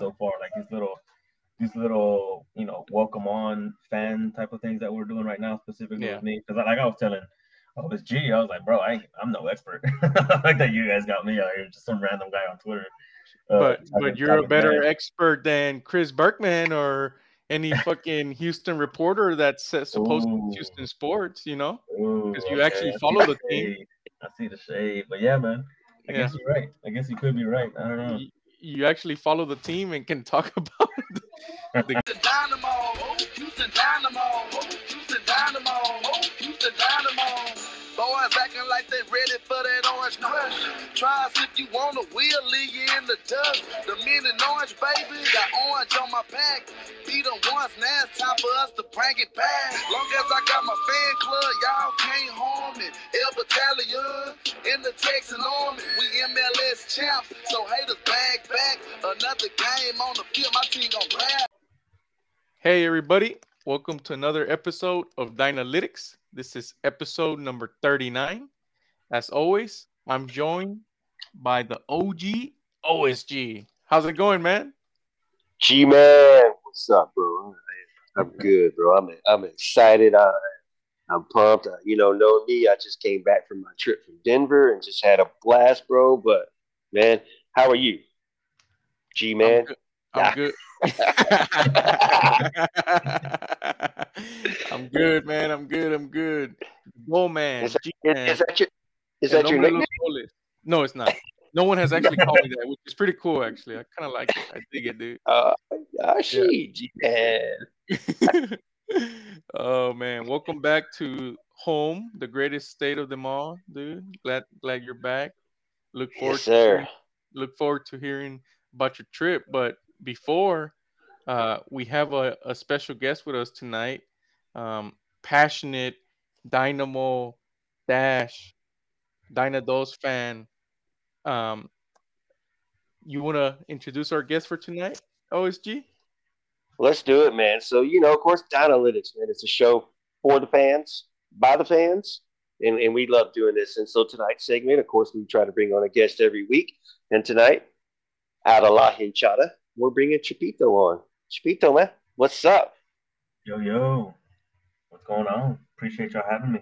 so far, like these little these little, you know, welcome on fan type of things that we're doing right now, specifically Yeah. with me. Because like I was telling oh it's G, I was like, bro, I I'm no expert. like that you guys got me out here, just some random guy on Twitter. uh, but but you're a better bad. expert than Chris Berkman or any fucking Houston reporter that's uh, supposed to Ooh. be Houston sports, you know? because you actually follow the team. I see the shade, but yeah, man. I Yeah. guess you're right. I guess you could be right. I don't know. You actually follow the team and can talk about Houston Dynamo, oh, Houston Dynamo, oh, Houston Dynamo, oh, Houston Dynamo. Boys acting like they ready for that orange crush. Try us if you want to, we'll leave you in the dust. The men in orange, baby, got orange on my back. Beat them once, now it's time for us to bring it back. Long as I got my fan club, y'all can't harm me. El Battalion in the Texian Army, we MLS champs, so haters bag back. Another game on the field, my team gon' rap. Hey, everybody. Welcome to another episode of Dynalytics. This is episode number 39. As always, I'm joined by the OG OSG. How's it going, man? G man, what's up, bro? I'm good, bro. I'm I'm excited. I, I'm pumped. Uh, you know, know me. I just came back from my trip from Denver and just had a blast, bro. But man, how are you, G man? I'm good. I'm good. I'm good, man. I'm good. I'm good. Go, man. Is that, is, G-man. is that your is that your nickname? No, it's not. No one has actually called me that, which is pretty cool, actually. I kind of like it. I dig it, dude. Uh, ah, shit, G man. oh man, welcome back to home, the greatest state of them all, dude. Glad glad you're back. Look forward Yes, sir. to look forward to hearing about your trip. But before uh, we have a, a special guest with us tonight, um, passionate Dynamo Dash Dynados fan. Um, you want to introduce our guest for tonight, OSG? Let's do it, man. So, you know, of course, Dynalytics, man, it's a show for the fans, by the fans, and, and we love doing this. And so tonight's segment, of course, we try to bring on a guest every week. And tonight, out of La Hinchada, we're bringing Chepito on. Chepito, man, what's up? Yo, yo, what's going on? Appreciate y'all having me.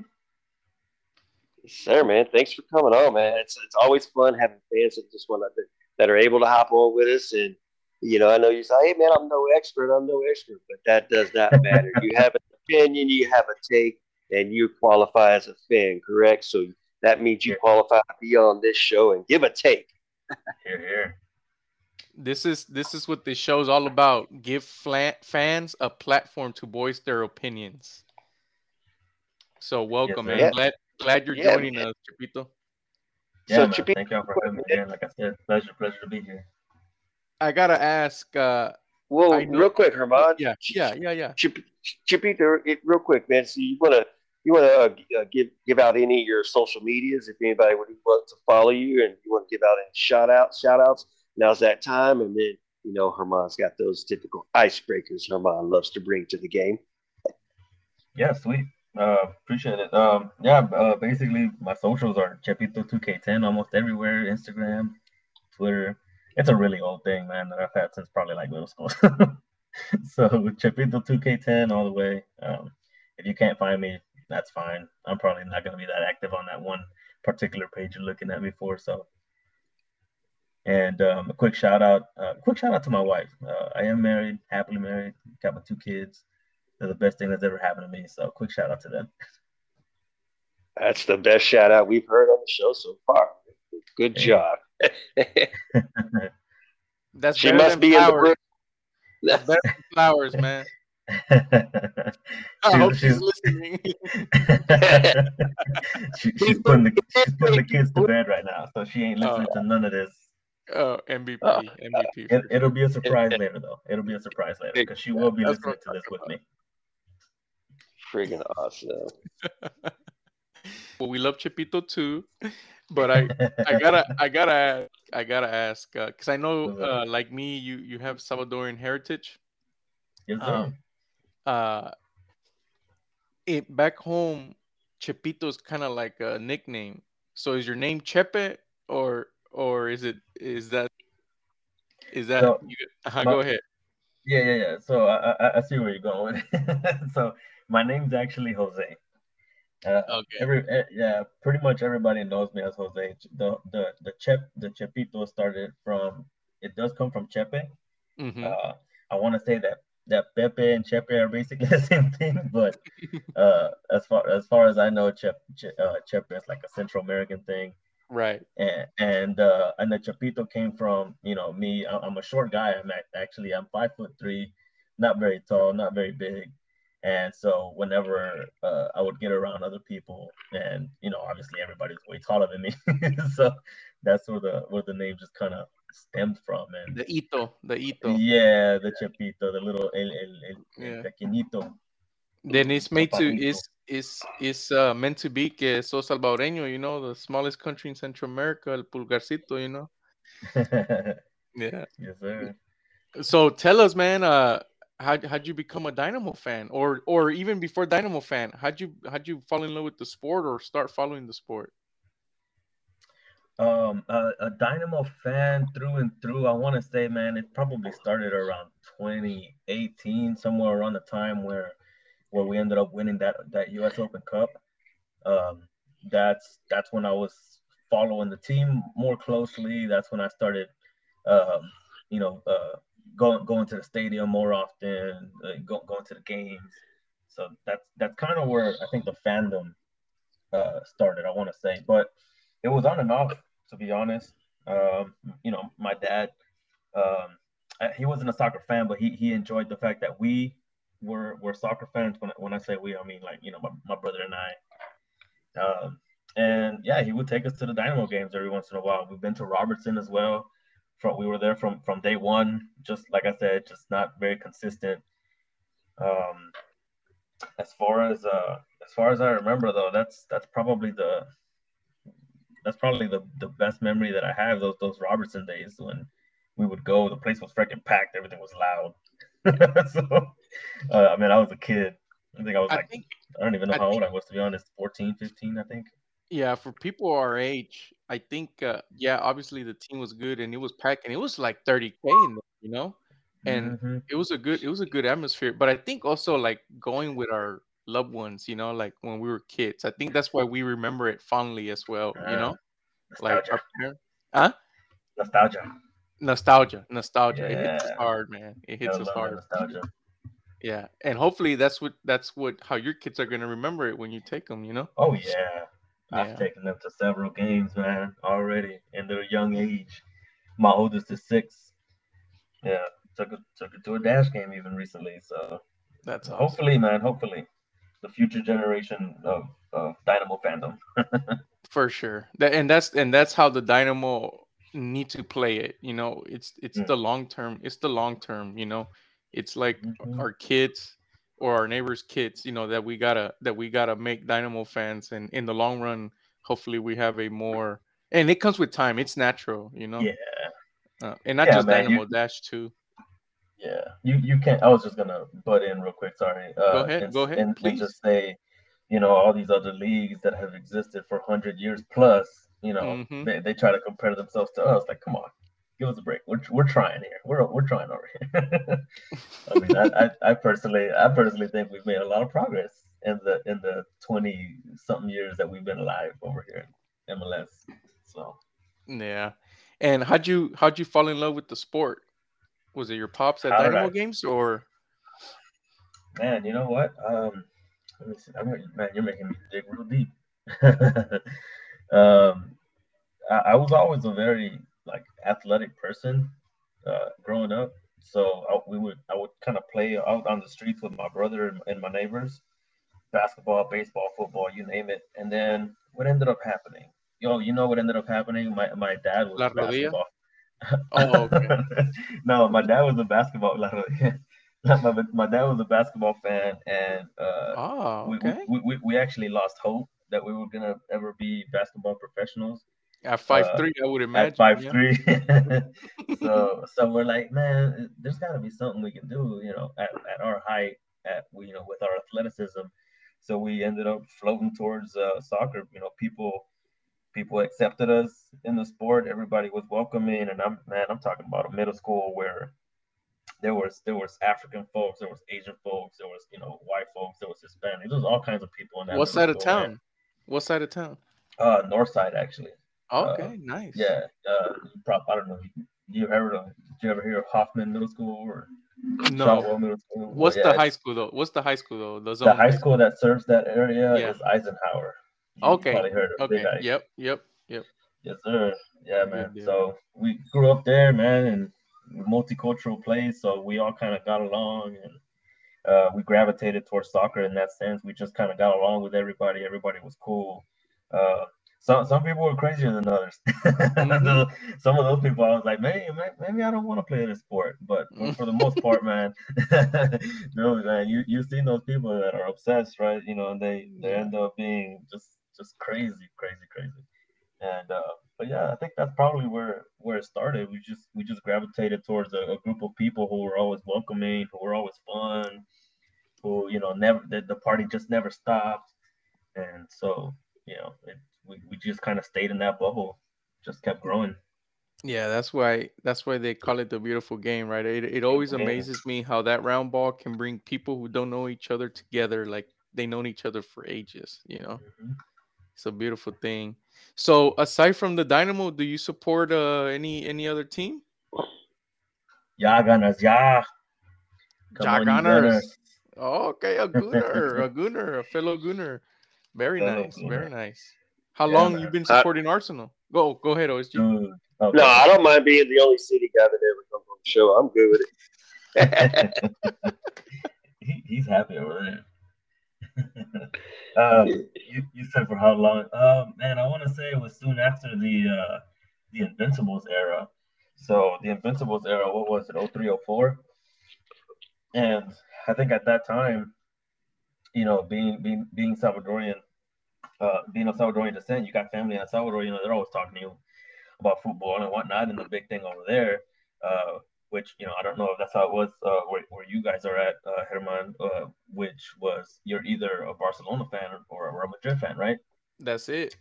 Yes, sir, man. Thanks for coming on, man. It's, it's always fun having fans that just want to, that are able to hop on with us. And, you know, I know you say, hey, man, I'm no expert. I'm no expert. But that does not matter. you have an opinion, you have a take, and you qualify as a fan, correct? So that means you qualify to be on this show and give a take. Here, here. This is this is what this show's all about. Give fla- fans a platform to voice their opinions. So welcome, sir. man. Yeah. Glad glad you're Yeah, joining man. us, Chepito. Yeah, So, man. Chepito- Thank y'all for having me again. Like I said, pleasure, pleasure to be here. I gotta ask. Uh, Well, real quick, Herman. yeah, yeah, yeah, yeah. Chip, Chepito, it, real quick, man. So you want to you want to uh, uh, give give out any of your social medias if anybody would want to follow you and you want to give out any shout outs, shout outs. Now's that time, and then you know Herman's got those typical icebreakers Herman loves to bring to the game. Yeah, sweet. Uh, appreciate it. Um, yeah, uh, basically my socials are Chepito2K10 almost everywhere. Instagram, Twitter. It's a really old thing, man, that I've had since probably like middle school. so Chepito2K10 all the way. Um, if you can't find me, that's fine. I'm probably not gonna be that active on that one particular page you're looking at me for. So, and um, a quick shout out, uh, quick shout out to my wife. Uh, I am married, happily married, got my two kids they're the best thing that's ever happened to me. So quick shout out to them. That's the best shout out we've heard on the show so far. Good Hey. job. That's she must than be in the flowers. room. That's better than flowers, man. I She- hope she's she's- listening. she, she's putting the she's putting the kids to bed right now, so she ain't listening to oh. none of this. oh, MVP, Oh. Uh, MVP. It, it'll be a surprise later, though. It'll be a surprise later because she will be listening to I'm this with me. Friggin' awesome. well, we love Chepito too, but I I gotta I gotta ask, I gotta ask because I know uh, like me you you have Salvadorian heritage. Yes, sir. Um, uh, it back home, Chepito's kind of like a nickname. So is your name Chepe or or is it is that Is that So, you, uh, my- go ahead? Yeah, yeah, yeah. So I, I, I see where you're going with it. so my name's actually Jose. Uh, Okay. every eh, yeah, pretty much everybody knows me as Jose. The the the Chep the Chepito started from. It does come from Chepe. Mhm. Uh, I want to say that that Pepe and Chepe are basically the same thing, but uh, as far as far as I know, Chep, Che, uh, Chepe is like a Central American thing Right. and and uh, and the chepito came from you know me. I'm a short guy. I'm actually I'm five foot three, not very tall, not very big, and so whenever uh, I would get around other people, and you know obviously everybody's way taller than me, so that's where the where the name just kind of stemmed from. And The Ito. The Ito. yeah, the chepito, the little el el el, Yeah. pequeñito. Then it's made to is is is uh, meant to be que sos salvadoreño, you know, the smallest country in Central America, el pulgarcito, you know. Yeah. yes, sir. So tell us, man, uh how how'd you become a Dynamo fan? Or or even before Dynamo fan, how'd you how'd you fall in love with the sport or start following the sport? Um, a, a Dynamo fan through and through. I want to say, man, it probably started around 2018, somewhere around the time where where we ended up winning that that U.S. Open Cup. Um, that's that's when I was following the team more closely. That's when I started, um, you know, uh, going going to the stadium more often, uh, go, going to the games. So that's that's kind of where I think the fandom uh, started. I want to say, but it was on and off to be honest. Um, you know, my dad, um, he wasn't a soccer fan, but he he enjoyed the fact that we were were soccer fans. When when I say we, I mean like you know my, my brother and I. Um, and yeah, he would take us to the Dynamo games every once in a while. We've been to Robertson as well. From we were there from from day one. Just like I said, just not very consistent. Um, as far as uh as far as I remember though, that's that's probably the that's probably the, the best memory that I have those those Robertson days when we would go. The place was freaking packed. Everything was loud. so, uh, I mean, I was a kid. I think I was I like, think I don't even know I how old I was to be honest. 14, 15, I think. yeah, for people our age, I think uh, yeah, obviously the team was good and it was packed and it was like 30k in there, you know? And Mhm. it was a good it was a good atmosphere but i think also like going with our loved ones you know like when we were kids i think that's why we remember it fondly as well you know like our parents huh nostalgia. nostalgia nostalgia it hits us hard man it hits us hard Nostalgia. yeah and hopefully that's what that's what how your kids are going to remember it when you take them you know Oh yeah. Yeah. I've taken them to several games, man, already in their young age. My oldest is six. Yeah, took her, took it to a dash game even recently. So that's awesome. hopefully, man, hopefully, the future generation of, of Dynamo fandom. for sure that and that's and that's how the dynamo need to play it you know it's it's Mm. the long term it's the long term you know it's like Mhm. our kids or our neighbors kids you know that we gotta that we gotta make dynamo fans and in the long run hopefully we have a more and it comes with time it's natural you know Yeah, uh, and not Yeah, just man, you- dynamo dash too yeah. You you can't. I was just gonna butt in real quick. Sorry. Uh, ahead, and- go ahead, and, please. And just say, you know, all these other leagues that have existed for hundred years plus. You know, Mhm. they, they try to compare themselves to us. Like, come on, give us a break. We're, we're trying here. We're we're trying over here. I mean, I, I, I personally I personally think we've made a lot of progress in the in the twenty something years that we've been alive over here in MLS. So yeah and how'd you how'd you fall in love with the sport was it your pops at dynamo games or man, you know what? Um, let me see. I'm, man, you're making me dig real deep. um, I, I was always a very like athletic person uh, growing up. So I, we would I would kind of play out on the streets with my brother and, and my neighbors, basketball, baseball, football, you name it. And then what ended up happening? Yo, you know what ended up happening? My my dad was La basketball. Oh, okay. no, my dad was a basketball. La my, my dad was a basketball fan, and uh, oh we, okay we, we, we actually lost hope that we were gonna ever be basketball professionals At five Uh, three, I would imagine. at five yeah. three. so so we're like, man, there's got to be something we can do, you know, at, at our height, at you know, with our athleticism. So we ended up floating towards uh, soccer. You know, people people accepted us in the sport. Everybody was welcoming, and I'm man, I'm talking about a middle school where there was there was African folks, there was Asian folks, there was you know white folks, there was Hispanic, there was all kinds of people in that. What side of town? man. What side of town? Uh, north side actually. Okay, nice. Yeah, uh, you prob- I don't know. You, you ever did you ever hear of Hoffman Middle School or No. Shotwell Middle School? What's Yeah, the high school though? What's the high school though? The, The high school that serves that area Yeah. is Eisenhower. You Okay, Probably heard of Okay. Big Yep. Yep. Yep. Yes, sir. Yeah, man. deal. So we grew up there, man, and multicultural place. So we all kind of got along, and uh, we gravitated towards soccer in that sense. We just kind of got along with everybody. Everybody was cool. Uh, some some people were crazier than others. Mhm. some of those people, I was like, man, maybe I don't want to play this sport. But for- the most part, man, no, man, you you've seen those people that are obsessed, right? You know, and they they end up being just just crazy, crazy, crazy. And uh, but yeah, I think that's probably where where it started. We just we just gravitated towards a, a group of people who were always welcoming, who were always fun, who you know never the, the party just never stopped, and so you know it, we we just kind of stayed in that bubble, just kept growing. Yeah, that's why that's why they call it the beautiful game, right? It it always game. amazes me how that round ball can bring people who don't know each other together, like they known each other for ages. You know, Mhm. it's a beautiful thing. So, aside from the Dynamo, do you support uh any any other team? Yeah, Gunners, yeah. Come Ja Gunners. Oh, okay, a Gunner, a Gunner, a fellow Gunner. Very Fellow nice, very nice. How Yeah, long man. you been Uh, supporting Arsenal? Go, go ahead, OSG. Dude. Okay. No, I don't mind being the only city guy that ever comes on the show. I'm good with it. he, he's happy over there. um, you, you said for how long? Um, man, I want to say it was soon after the uh, the Invincibles era. So the Invincibles era, what was it? 03, 04? And I think at that time, you know, being being being Salvadorian, uh, being of Salvadorian descent, you got family in El Salvador. You know, they're always talking to you about football and whatnot. And the big thing over there, uh, which you know, I don't know if that's how it was uh, where, where you guys are at, uh, Herman, uh, which was you're either a Barcelona fan or a Real Madrid fan, right? That's it.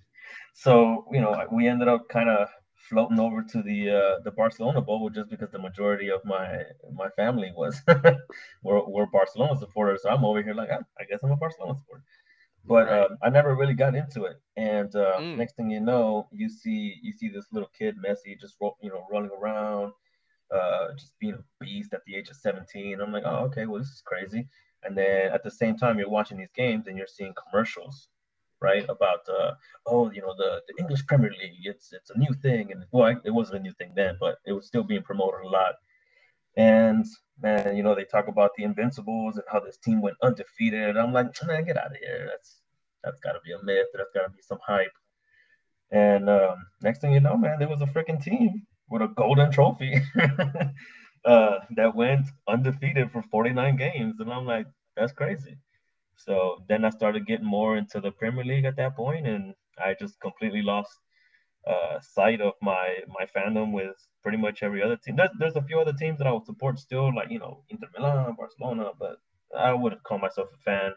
So you know, we ended up kind of floating over to the uh, the Barcelona bubble just because the majority of my my family was were, were Barcelona supporters. So I'm over here like, "Ah, I guess I'm a Barcelona supporter. But Right. um, I never really got into it. And uh, Mm. next thing you know, you see you see this little kid Messi just ro- you know running around, uh, just being a beast at the age of 17. I'm like, oh okay, well this is crazy. And then at the same time, you're watching these games and you're seeing commercials, right? About uh, oh, you know, the, the English Premier League. It's it's a new thing, and well, it wasn't a new thing then, but it was still being promoted a lot. And man, you know, they talk about the Invincibles and how this team went undefeated. I'm like, man, get out of here. That's that's got to be a myth. That's got to be some hype. And um, next thing you know, man, there was a freaking team with a golden trophy uh, that went undefeated for 49 games, and I'm like, that's crazy. So then I started getting more into the Premier League at that point, and I just completely lost uh, sight of my my fandom with pretty much every other team. There's, there's a few other teams that I would support still, like you know Inter Milan, Barcelona, but I wouldn't call myself a fan.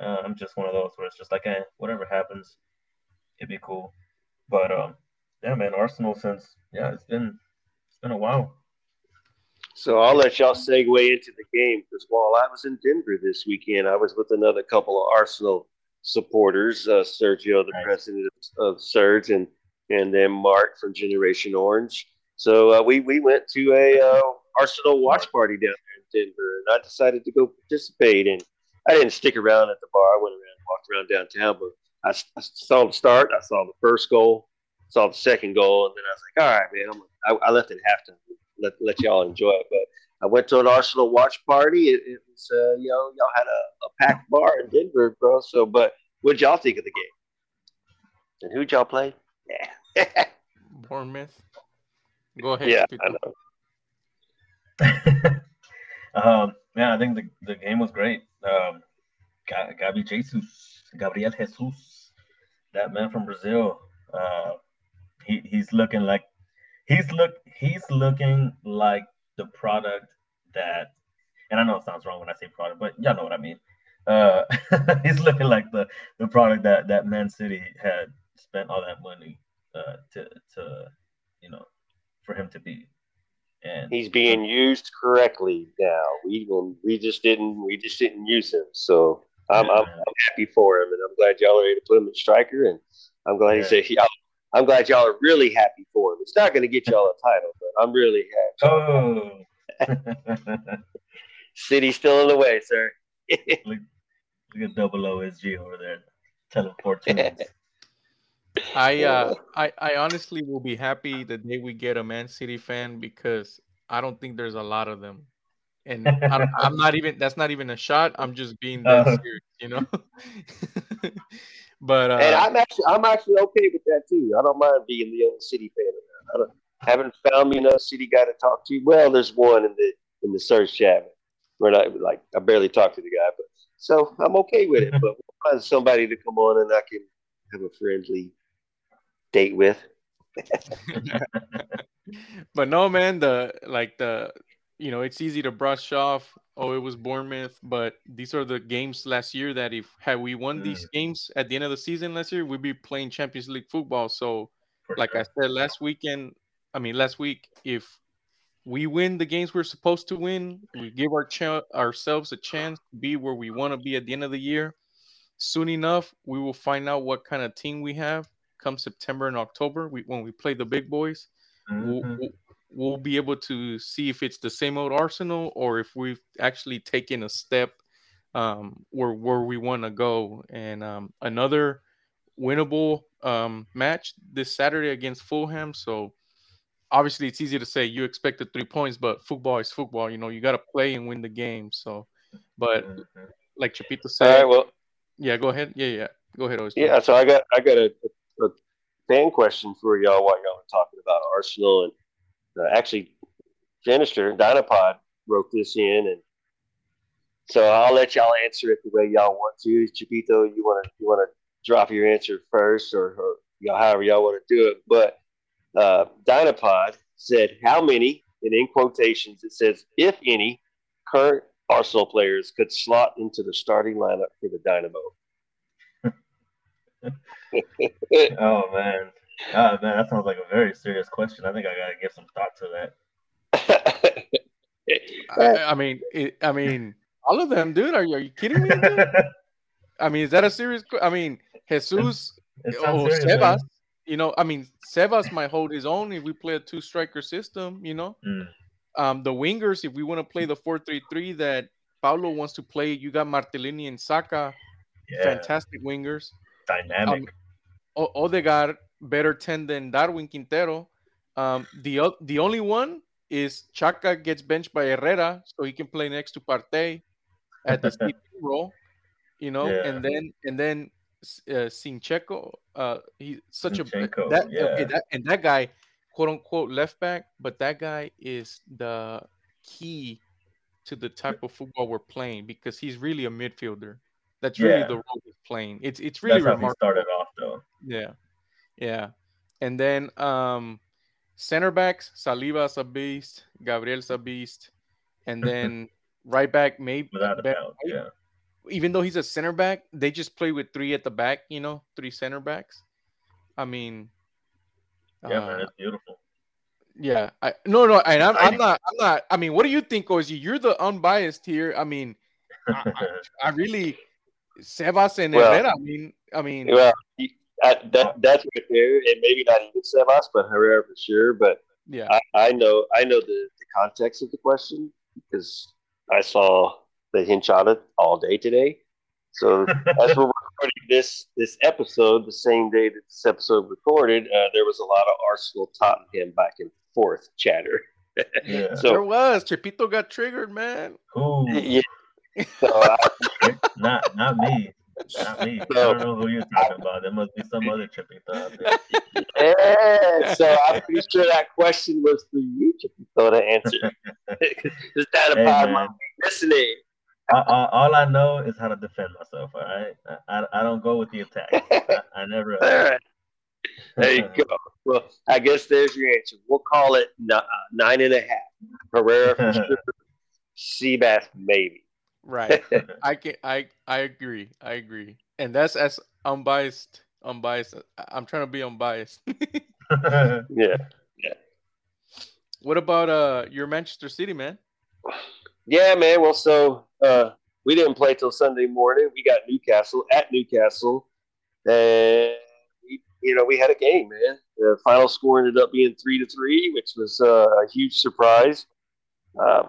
Uh, I'm just one of those where it's just like, eh, whatever happens, it'd be cool. But um, yeah, man, Arsenal since yeah, it's been it's been a while. So I'll let y'all segue into the game because while I was in Denver this weekend, I was with another couple of Arsenal supporters, uh, Sergio, the Nice. president of, of Surge, and and then Mark from Generation Orange. So uh, we we went to a uh, Arsenal watch party down there in Denver, and I decided to go participate. And I didn't stick around at the bar. I went around, walked around downtown, but I saw the start. I saw the first goal, saw the second goal, and then I was like, all right, man. I'm, I, I left at halftime. Let, let y'all enjoy it. But I went to an Arsenal watch party. It, it was, uh, you know, y'all had a, a packed bar in Denver, bro. So, but what'd y'all think of the game? And who'd y'all play? Yeah. Bournemouth. Go ahead. yeah, I know. um, yeah, I think the, the game was great. Um, Gabi Jesus, Gabriel Jesus, that man from Brazil. Uh, he, he's looking like he's look he's looking like the product that, and I know it sounds wrong when I say product, but y'all know what I mean. Uh, he's looking like the the product that that Man City had spent all that money uh, to to you know for him to be. And He's being used correctly now. We we just didn't we just didn't use him. So I'm, I'm, I'm happy for him, and I'm glad y'all are able to put him in striker. And I'm glad Yeah. he said y'all. I'm glad y'all are really happy for him. It's not going to get y'all a title, but I'm really happy. oh, City's still in the way, sir. look at double OSG over there, teleporting. I uh I, I honestly will be happy the day we get a Man City fan because I don't think there's a lot of them. And I don't, I'm not even that's not even a shot. I'm just being that Uh. serious, you know. but uh and I'm actually I'm actually okay with that too. I don't mind being the only City fan. I don't haven't found me enough City guy to talk to. Well, there's one in the in the Surge chat. Where I like I barely talk to the guy, but so I'm okay with it. But we'll find somebody to come on and I can have a friendly date with. but no man the like the you know it's easy to brush off oh it was bournemouth but these are the games last year that if had we won these mm. games at the end of the season last year we'd be playing champions league football so For like sure. i said last weekend i mean last week if we win the games we're supposed to win we give our ch- ourselves a chance to be where we want to be at the end of the year soon enough we will find out what kind of team we have come september and october we, when we play the big boys we'll, Mhm. we'll, we'll be able to see if it's the same old Arsenal or if we've actually taken a step um, where where we want to go. And um, another winnable um, match this Saturday against Fulham. So obviously, it's easy to say you expected three points, but football is football. You know, you got to play and win the game. So, but Mhm. like Chepito said, right, well, yeah, go ahead. Yeah, yeah, go ahead. OSG. yeah. So I got I got a, a fan question for y'all while y'all are talking about Arsenal and uh, actually Janister Dynapod wrote this in and so I'll let y'all answer it the way y'all want to. Chepito, you want to you want to drop your answer first, or, or y'all however y'all want to do it. But uh, Dynapod said, "How many?" And in quotations, it says, "If any, current Arsenal players could slot into the starting lineup for the Dynamo." Oh man, oh man, that sounds like a very serious question. I think I gotta give some thought to that. I, I mean, it, I mean, all of them, dude. Are you, are you kidding me? Dude? I mean, is that a serious? que- I mean, Jesus It sounds or serious, man. Sebas. You know, I mean, Sebas might hold his own if we play a two striker system. You know, Mm. um, the wingers, if we want to play the four three three that Paulo wants to play, you got Martinelli and Saka, Yeah, fantastic wingers. Dynamic. Um, O- Odegaard better ten than Darwin Quintero. Um, the the only one is Xhaka gets benched by Herrera, so he can play next to Partey at the CP role, you know, Yeah. and then and then uh, Zinchenko, uh, he's such Zinchenko, a that yeah. okay that and that guy, quote unquote left back, but that guy is the key to the type of football we're playing because he's really a midfielder. That's really Yeah. the role he's playing. It's it's really That's remarkable. started off, though. Yeah. Yeah. And then um center backs, Saliba's a beast, Gabriel's a beast. And then right back, maybe Without a doubt, yeah. even though he's a center back, they just play with three at the back, you know, three center backs. I mean, Yeah, uh, man, it's beautiful. yeah. I no no, and I'm, I'm not I'm not I mean, what do you think, Ozzy? You're the unbiased here. I mean, I, I, I really Sebas and Well- Herrera, I mean, I mean, well, you- I, that that's right there, and maybe not even Sebas, but Herrera for sure. But yeah. I, I know I know the, the context of the question because I saw the hinchada all day today. So as we're recording this this episode, the same day that this episode recorded, uh, there was a lot of Arsenal Tottenham back and forth chatter. yeah. So- there was. Chepito got triggered, man. Who? yeah. So I, uh, Not, not me. Not me. I don't know who you're talking about. There must be some other Chepito out there. yeah, so I'm pretty sure that question was for you, Chepito, to answer. Is that a Hey, pod listening? I, I, all I know is how to defend myself. All right, I, I, I don't go with the attack. I, I never. All right. There you go. Well, I guess there's your answer. We'll call it ni- uh, nine and a half. Herrera for sure. Seabass maybe. Right. I can I I agree. I agree. And that's as unbiased unbiased. I'm trying to be unbiased. Yeah. Yeah. What about uh your Manchester City man? Yeah, man. Well, so uh, we didn't play till Sunday morning. We got Newcastle at Newcastle, and we, you know we had a game, man. The final score ended up being three to three, which was uh, a huge surprise. Um,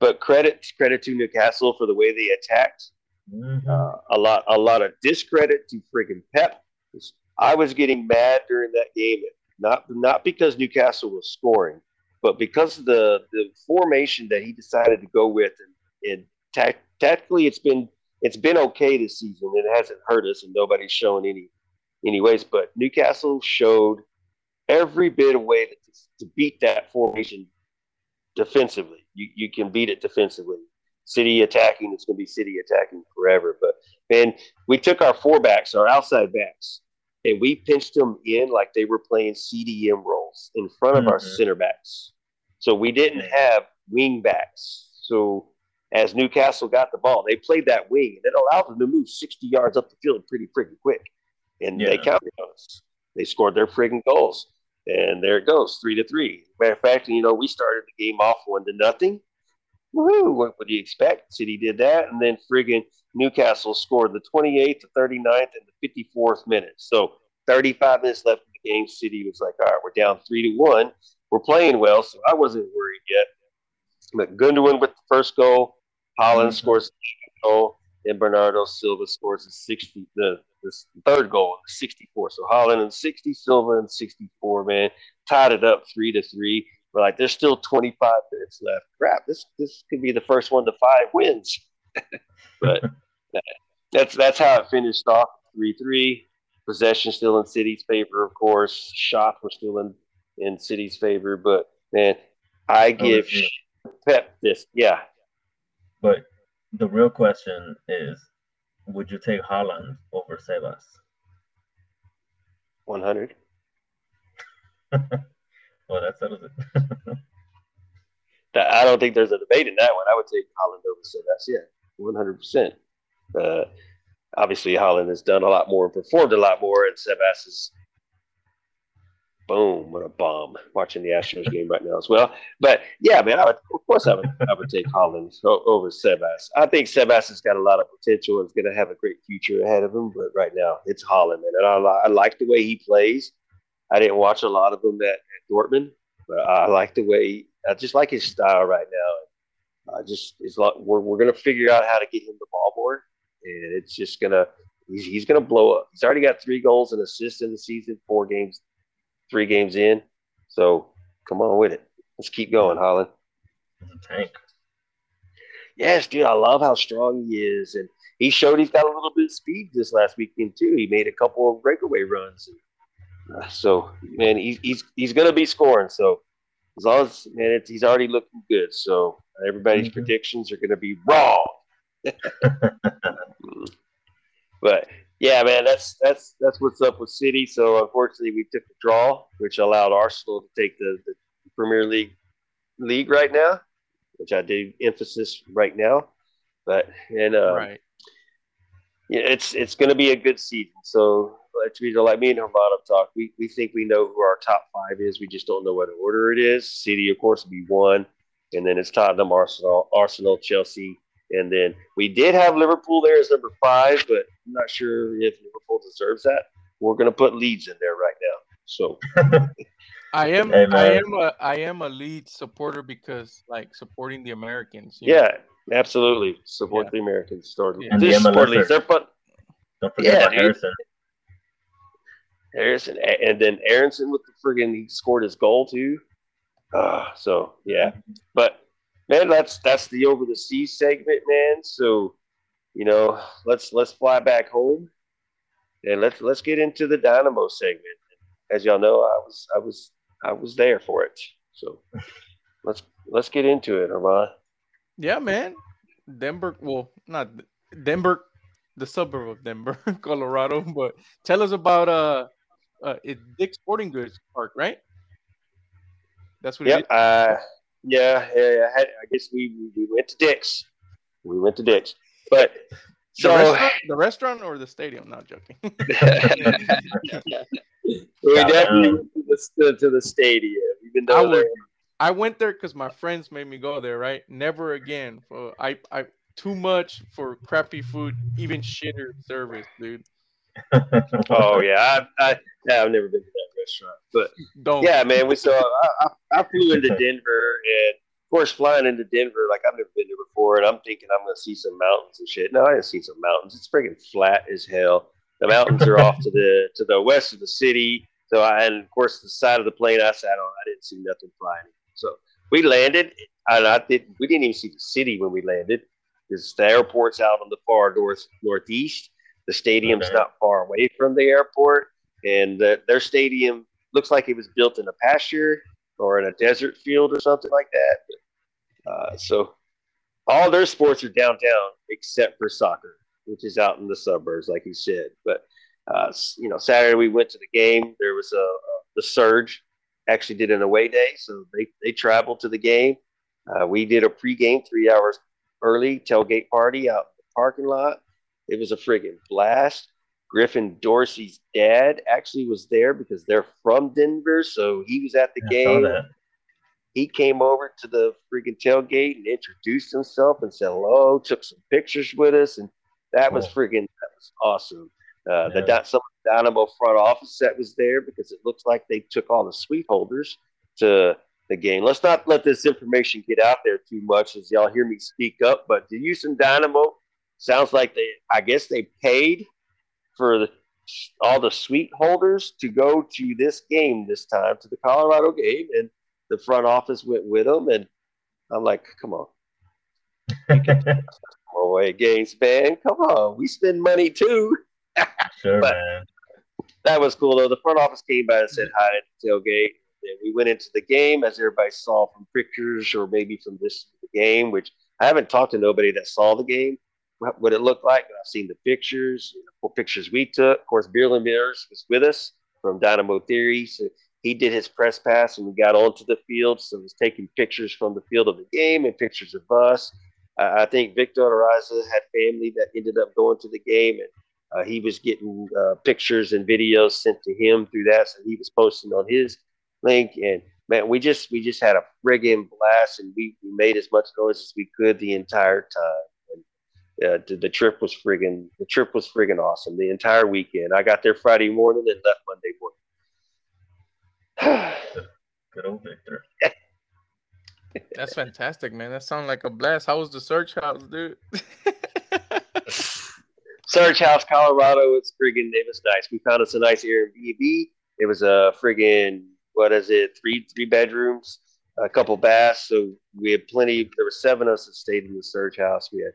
but credit credit to Newcastle for the way they attacked. Mhm. Uh, a lot a lot of discredit to friggin' Pep. I was getting mad during that game, not not because Newcastle was scoring, but because of the the formation that he decided to go with, and, and tac- tactically, it's been it's been okay this season. It hasn't hurt us, and nobody's showing any any ways. But Newcastle showed every bit of way to, to beat that formation defensively. You you can beat it defensively. City attacking, it's going to be City attacking forever. But man, we took our four backs, our outside backs, and we pinched them in like they were playing CDM roles in front of our Mhm. center backs. So we didn't have wing backs. So as Newcastle got the ball, they played that wing, and it allowed them to move 60 yards up the field pretty freaking quick. And they counted on us. They scored their friggin' goals. And there it goes, three to three. Matter of fact, you know, we started the game off one to nothing. Woohoo! What would you expect? City did that, and then friggin' Newcastle scored the 28th, the 39th, and the 54th minute. So 35 minutes left in the game. City was like, all right, we're down three to one. We're playing well, so I wasn't worried yet. But Gundogan with the first goal, Haaland Mhm. scores the second goal, and Bernardo Silva scores the 60, the, the third goal in the 64. So Haaland and 60, Silva and 64, man, tied it up three to three. We're like, there's still 25 minutes left. Crap, this this could be the first one to five wins. but uh, that's that's how it finished off three three. Possession still in City's favor, of course. Shots were still in in City's favor, but man, I oh, give yeah. Pep this. Yeah, But the real question is, would you take Haaland over Sebas? 100. Well, that settles it. That- I don't think there's a debate in that one. I would take Haaland over Sebas. Yeah, 100. percent uh, Obviously, Haaland has done a lot more and performed a lot more, and Sebas is boom, what a bomb! Watching the Astros game right now as well. But yeah, man, I would, of course, I would, I would take Haaland over Sebas. I think Sebas has got a lot of potential and is going to have a great future ahead of him. But right now, it's Haaland, man, and I, I like the way he plays. I didn't watch a lot of him at, at Dortmund, but I like the way I just like his style right now. I just it's like we're we're gonna figure out how to get him the ball more, and it's just gonna he's, he's gonna blow up. He's already got three goals and assists in the season, four games, three games in. So come on with it. Let's keep going, Haaland. Tank. Yes, dude, I love how strong he is, and he showed he's got a little bit of speed this last weekend too. He made a couple of breakaway runs, and, uh, so man, he's he's he's gonna be scoring. So as long as man, it's, he's already looking good. So everybody's Mhm. predictions are gonna be wrong. but yeah, man, that's that's that's what's up with City. So unfortunately, we took the draw, which allowed Arsenal to take the, the Premier League league right now, which I do emphasis right now. But and uh, right. yeah, it's it's going to be a good season. So you know, like me and Hermano talk, we we think we know who our top five is. We just don't know what order it is. City, of course, will be one, and then it's Tottenham, Arsenal, Arsenal, Chelsea, and then we did have Liverpool there as number five, but I'm not sure if Liverpool deserves that. We're going to put Leeds in there right now. So I am Hey, I am a I am a lead supporter because like supporting the Americans. you know? yeah, absolutely support Yeah. the Americans. Start Yeah. And the support Leeds. They're fun. Don't forget Yeah, about dude. Harrison. Harrison, and then Aaronson with the friggin' he scored his goal too. Uh, so yeah, but man, that's that's the over the sea segment, man. So you know, let's let's fly back home, and let's let's get into the Dynamo segment. As y'all know, I was I was I was there for it. So let's let's get into it, Armand. Yeah, man. Denver, well, not Denver, the suburb of Denver, Colorado. But tell us about uh, uh it's Dick Sporting Goods Park, right? That's what it is. Uh, yeah, yeah. I, had, I guess we we went to Dick's. We went to Dick's, but The, so restaurant, the restaurant or the stadium? Not joking. We Yeah, definitely went to the, to the stadium, even I though would. they- I went there because my friends made me go there. Right, never again. For I, I too much for crappy food, even shitter service, dude. Oh yeah, I, I yeah, I've never been to that restaurant, but Don't. yeah, man, we saw. I, I, I flew into Denver, and of course, flying into Denver, like I've never been there before, and I'm thinking I'm gonna see some mountains and shit. No, I didn't see some mountains. It's freaking flat as hell. The mountains are off to the to the west of the city. So I, and of course, the side of the plane I sat on, I didn't see nothing flying. So we landed, and I did. We didn't even see the city when we landed, because the airport's out on the far north northeast. The stadium's Okay. not far away from the airport, and the, their stadium looks like it was built in a pasture or in a desert field or something like that. Uh, so all their sports are downtown except for soccer, which is out in the suburbs, like you said. But uh, you know, Saturday we went to the game. There was a, a the Surge actually did an away day, so they they traveled to the game. Uh, we did a pregame three hours early tailgate party out in the parking lot. It was a friggin' blast. Griffin Dorsey's dad actually was there because they're from Denver, so he was at the I saw game. that. He came over to the friggin' tailgate and introduced himself and said hello, took some pictures with us, and that was friggin' that was awesome. Uh, the Yeah. Dy- some of the Dynamo front office that was there because it looks like they took all the suite holders to the game. Let's not let this information get out there too much as y'all hear me speak up. But the Houston Dynamo sounds like they, I guess they paid for the, all the suite holders to go to this game this time, to the Colorado game, and the front office went with them. And I'm like, come on, away games, man. Come on, we spend money too. sure, But- man. that was cool though. The front office came by and said hi at the tailgate. And we went into the game as everybody saw from pictures or maybe from this game, which I haven't talked to nobody that saw the game, what, it looked like. But I've seen the pictures, what pictures we took. Of course, Beerland Millers was with us from Dynamo Theory. So he did his press pass and we got onto the field. So he was taking pictures from the field of the game and pictures of us. I I think Victor Araiza had family that ended up going to the game and uh, he was getting uh, pictures and videos sent to him through that, so he was posting on his link. And man, we just we just had a friggin' blast, and we, we made as much noise as we could the entire time. And uh, the, the trip was friggin' the trip was friggin' awesome the entire weekend. I got there Friday morning and left Monday morning. Good old Victor. That's fantastic, man. That sounds like a blast. How was the Surge House, dude? Surge House, Colorado. It's friggin' it was nice. We found us a nice Airbnb. It was a friggin' what is it? Three three bedrooms, a couple baths. So we had plenty. There were seven of us that stayed in the Surge House. We had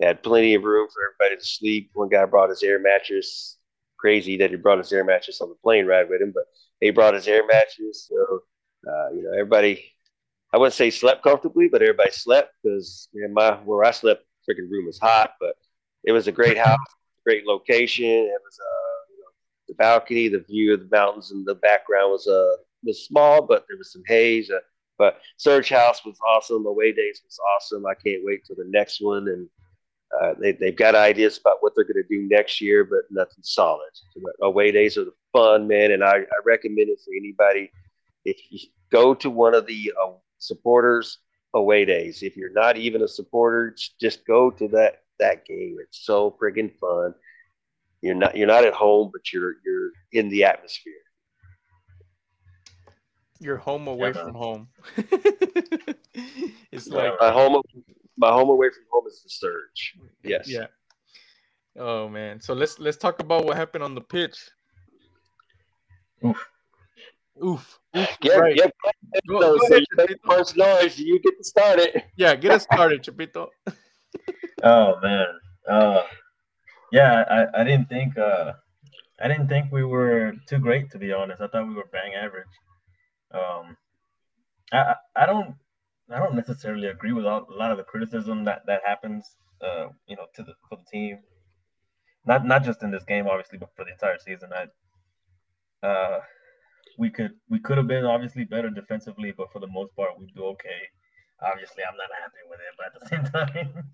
had plenty of room for everybody to sleep. One guy brought his air mattress. Crazy that he brought his air mattress on the plane ride with him, but he brought his air mattress. So uh, you know, everybody. I wouldn't say slept comfortably, but everybody slept because my where I slept, freaking room was hot, but it was a great house, great location. It was uh, you know, the balcony, the view of the mountains in the background was uh was small, but there was some haze. Uh, but Surge House was awesome. Away Days was awesome. I can't wait for the next one, and uh, they they've got ideas about what they're going to do next year, but nothing solid. Away Days are the fun, man, and I, I recommend it for anybody. If you go to one of the uh, supporters away days, if you're not even a supporter, just go to that that game. It's so friggin' fun. You're not you're not at home, but you're you're in the atmosphere. You're home away Yeah, from home. it's Yeah. like My home my home away from home is the surge. Yes. Yeah. Oh man. So let's let's talk about what happened on the pitch. Oof. Oof. Oof. Yeah, right. yeah. Go- So, go so ahead, you make the Chepito. first noise, you get to start it. Yeah, get us started, Chepito. Oh man. Uh yeah, I, I didn't think uh I didn't think we were too great to be honest. I thought we were bang average. Um I I I don't I don't necessarily agree with all, a lot of the criticism that that happens uh you know to the for the team. Not not just in this game obviously, but for the entire season. I uh we could we could have been obviously better defensively, but for the most part we do okay. Obviously I'm not happy with it, but at the same time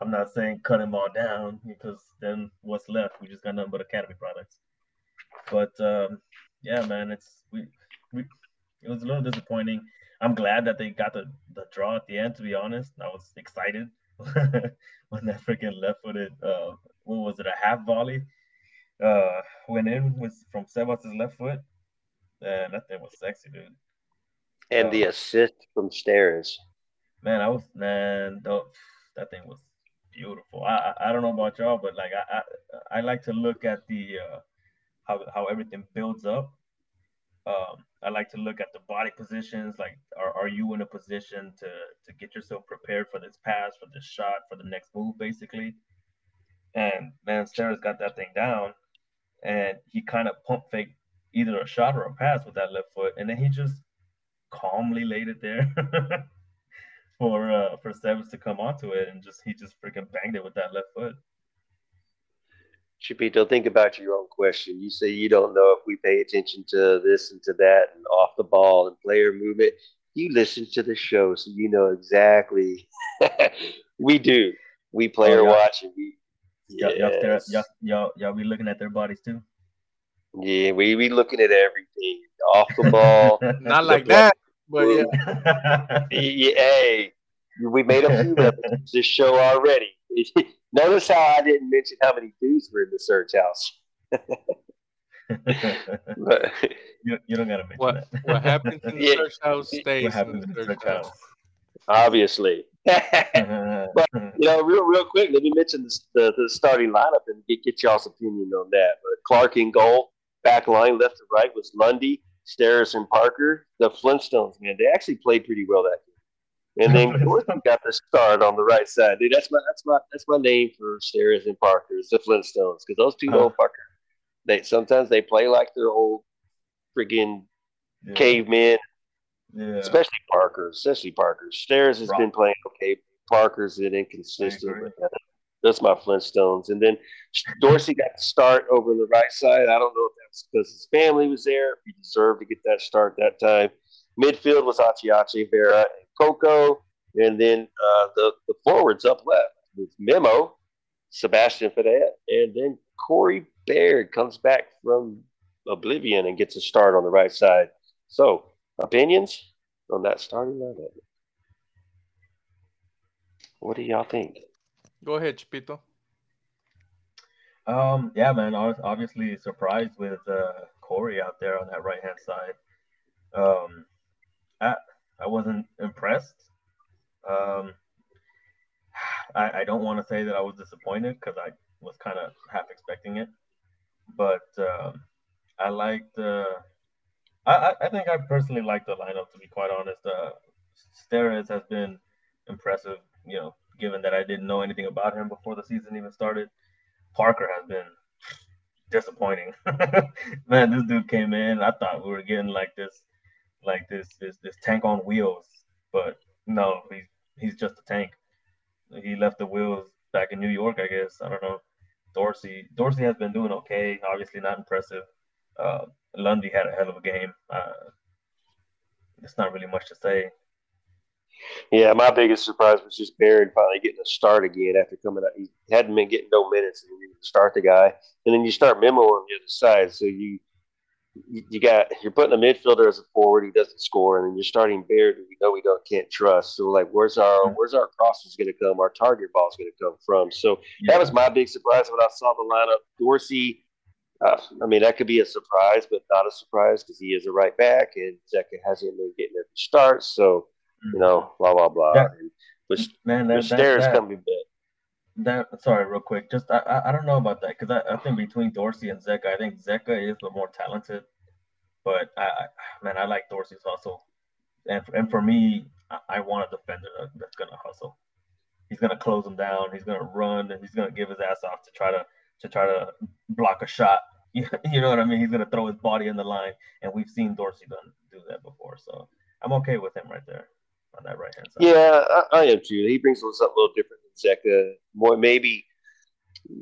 I'm not saying cut them all down because then what's left? We just got nothing but academy products. But um, yeah, man, it's we, we it was a little disappointing. I'm glad that they got the, the draw at the end. To be honest, I was excited when that freaking left-footed uh, what was it a half volley uh, went in with from Sebas's left foot. And that thing was sexy, dude. And the Uh, assist from Stairs. man, I was man, that thing was beautiful. I, I I don't know about y'all, but like I I, I like to look at the uh, how how everything builds up. Um, I like to look at the body positions. Like, are, are you in a position to to get yourself prepared for this pass, for this shot, for the next move, basically? And man, Steres got that thing down, and he kind of pump faked either a shot or a pass with that left foot, and then he just calmly laid it there for uh for Sebas to come onto it, and just he just freaking banged it with that left foot. Chepito, think about your own question. You say you don't know if we pay attention to this and to that and off the ball and player movement. You listen to the show, so you know exactly. we do. We player Oh, yeah. watch and we. Y'all, y'all, Yes. y'all, y'all, y'all be looking at their bodies too. Yeah, we we looking at everything off the ball. Not like that, but yeah. yeah, hey, we made a few references this show already. Notice how I didn't mention how many dudes were in the Surge House. But you, you don't gotta mention What that. what happens in the Yeah. Surge House stays What happens in the Surge House. obviously, but, you know, real real quick, let me mention the, the, the starting lineup and get, get y'all's opinion on that. But Clark in goal, back line left to right was Lundy, Steres, and Parker. The Flintstones, man, they actually played pretty well that game. And then Gordon got the start on the right side. Dude, that's my that's my that's my name for Steres and Parker. Is the Flintstones because those two Oh. old fuckers. They sometimes they play like they're old friggin' yeah. cavemen Yeah. especially Parker, especially Parker. Steres has been playing okay. Parker's been inconsistent. That's my Flintstones. And then Dorsey got the start over on the right side. I don't know if that's because his family was there. If he deserved to get that start that time. Midfield was Achiachi, Vera, and Coco. And then uh, the, the forwards up left with Memo, Sebastian Ferreira, and then Corey Baird comes back from Oblivion and gets a start on the right side. So, opinions on that starting lineup? What do y'all think? Go ahead, Chepito. Um, yeah, man. I was obviously surprised with uh, Corey out there on that right hand side. Um, I I wasn't impressed. Um, I I don't want to say that I was disappointed because I was kind of half expecting it, but um, I liked. Uh, I I- think I personally like the lineup. To be quite honest, uh, Steres has been impressive. You know, given that I didn't know anything about him before the season even started. Parker has been disappointing. Man, this dude came in. I thought we were getting like this, like this, this, this tank on wheels. But no, he's he's just a tank. He left the wheels back in New York, I guess. I don't know. Dorsey, Dorsey has been doing okay. Obviously, not impressive. Uh, Lundy had a hell of a game. Uh, there's not really much to say. Yeah, my biggest surprise was just Baird finally getting a start again after coming out. He hadn't been getting no minutes, and you start the guy, and then you start Memo on the other side. So you you, you got you're putting a midfielder as a forward. He doesn't score, and then you're starting Baird, who we know we don't can't trust. So like, where's our where's our crosses going to come? Our target ball is going to come from. So that was my big surprise when I saw the lineup. Dorsey, uh, I mean, that could be a surprise, but not a surprise because he is a right back, and Zeca hasn't been getting every start. So you know, blah blah blah. Yeah. And with, man. That, with that, Steres that- coming back. That sorry, real quick. Just I I, I don't know about that because I, I think between Dorsey and Zeca, I think Zeca is the more talented. But I, I man, I like Dorsey's hustle, and and for me, I, I want a defender that, that's gonna hustle. He's gonna close him down. He's gonna run and he's gonna give his ass off to try to to try to block a shot. You know what I mean? He's gonna throw his body in the line, and we've seen Dorsey done do that before. So I'm okay with him right there on that right hand side. Yeah, I, I am too. He brings something a little different Zeca. More maybe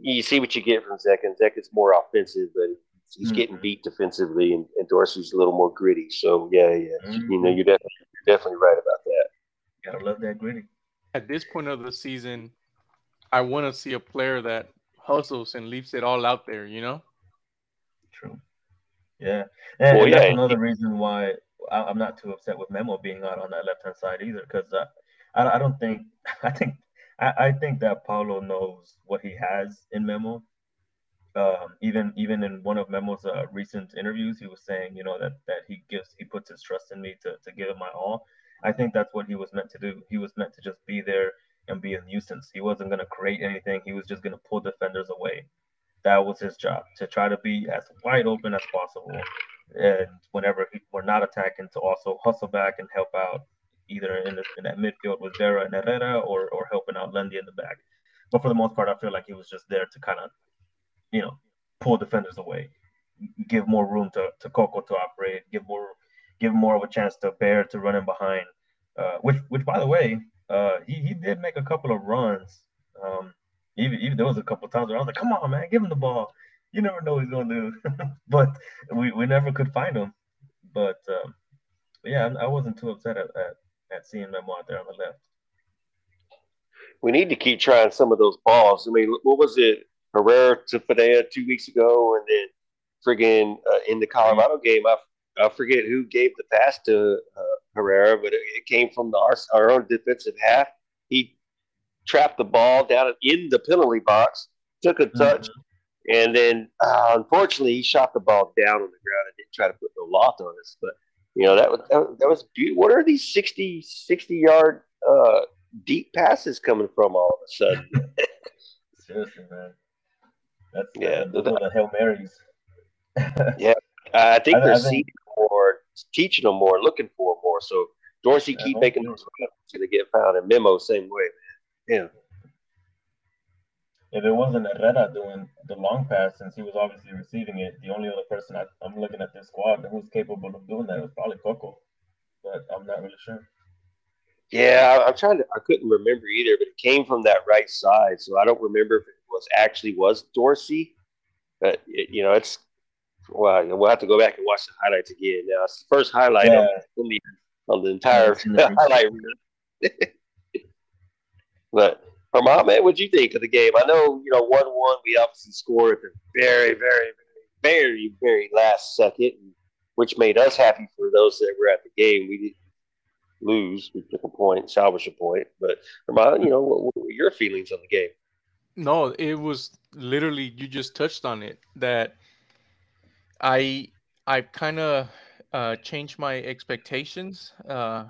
you see what you get from Zeca, and Zeca's more offensive, but he's getting Mhm. beat defensively, and, and Dorsey's a little more gritty. So yeah, yeah, you know, you're definitely you're definitely right about that. Gotta love that gritty. At this point of the season, I want to see a player that hustles and leaves it all out there. You know. True. Yeah, and, Well, and that's yeah, another reason why I, I'm not too upset with Memo being out on that left hand side either, because uh, I, I don't think I think I, I think that Paulo knows what he has in Memo. Um, even even in one of Memo's uh, recent interviews, he was saying, you know, that that he gives he puts his trust in me to to give it my all. I think that's what he was meant to do. He was meant to just be there and be a nuisance. He wasn't going to create anything. He was just going to pull defenders away. That was his job to try to be as wide open as possible. And whenever he, we're not attacking, to also hustle back and help out either in, the, in that midfield with Vera and Herrera or, or helping out Lundy in the back. But for the most part, I feel like he was just there to kind of, you know, pull defenders away, give more room to, to Coco to operate, give more give more of a chance to Baird to run in behind. Uh, which which by the way, uh, he, he did make a couple of runs. Um, even even there was a couple times where I was like, come on, man, give him the ball. You never know what he's gonna do. but we, we never could find him. But, um, yeah, I, I wasn't too upset at, at, at seeing them out there on the left. we need to keep trying some of those balls. I mean, what was it? Herrera to Ferreira two weeks ago, and then friggin' uh, in the Colorado game, I, I forget who gave the pass to uh, Herrera, but it, it came from the, our, our own defensive half. He trapped the ball down in the penalty box, took a touch, and then uh, unfortunately he shot the ball down on the ground and didn't try to put no loft on us. But you know that was that, was- beautiful. What are these 60, 60 yard uh, deep passes coming from all of a sudden? Seriously, man. That's Yeah, yeah, those are the Hail Marys. Yeah. I think I- they're I think- seeing more, teaching them more, looking for more. So Dorsey Yeah, keep making those runs, going to get found. And Memo same way, man. If it wasn't Herrera doing the long pass, since he was obviously receiving it, the only other person I, I'm looking at this squad who's capable of doing that was probably Coco. But I'm not really sure. Yeah, I, I'm trying to. I couldn't remember either, but it came from that right side, so I don't remember if it was actually was Dorsey. But it, you know, it's well, we'll have to go back and watch the highlights again. Now, it's the first highlight Yeah. on, the, on the entire I've seen the replay. highlight but Herman, what'd you think of the game? I know you know one one. We obviously scored at the very, very, very, very, very last second, which made us happy for those that were at the game. We didn't lose. We took a point, salvage a point. But Herman, you know, what, what were your feelings on the game? No, it was literally you just touched on it that I I kind of uh, changed my expectations uh,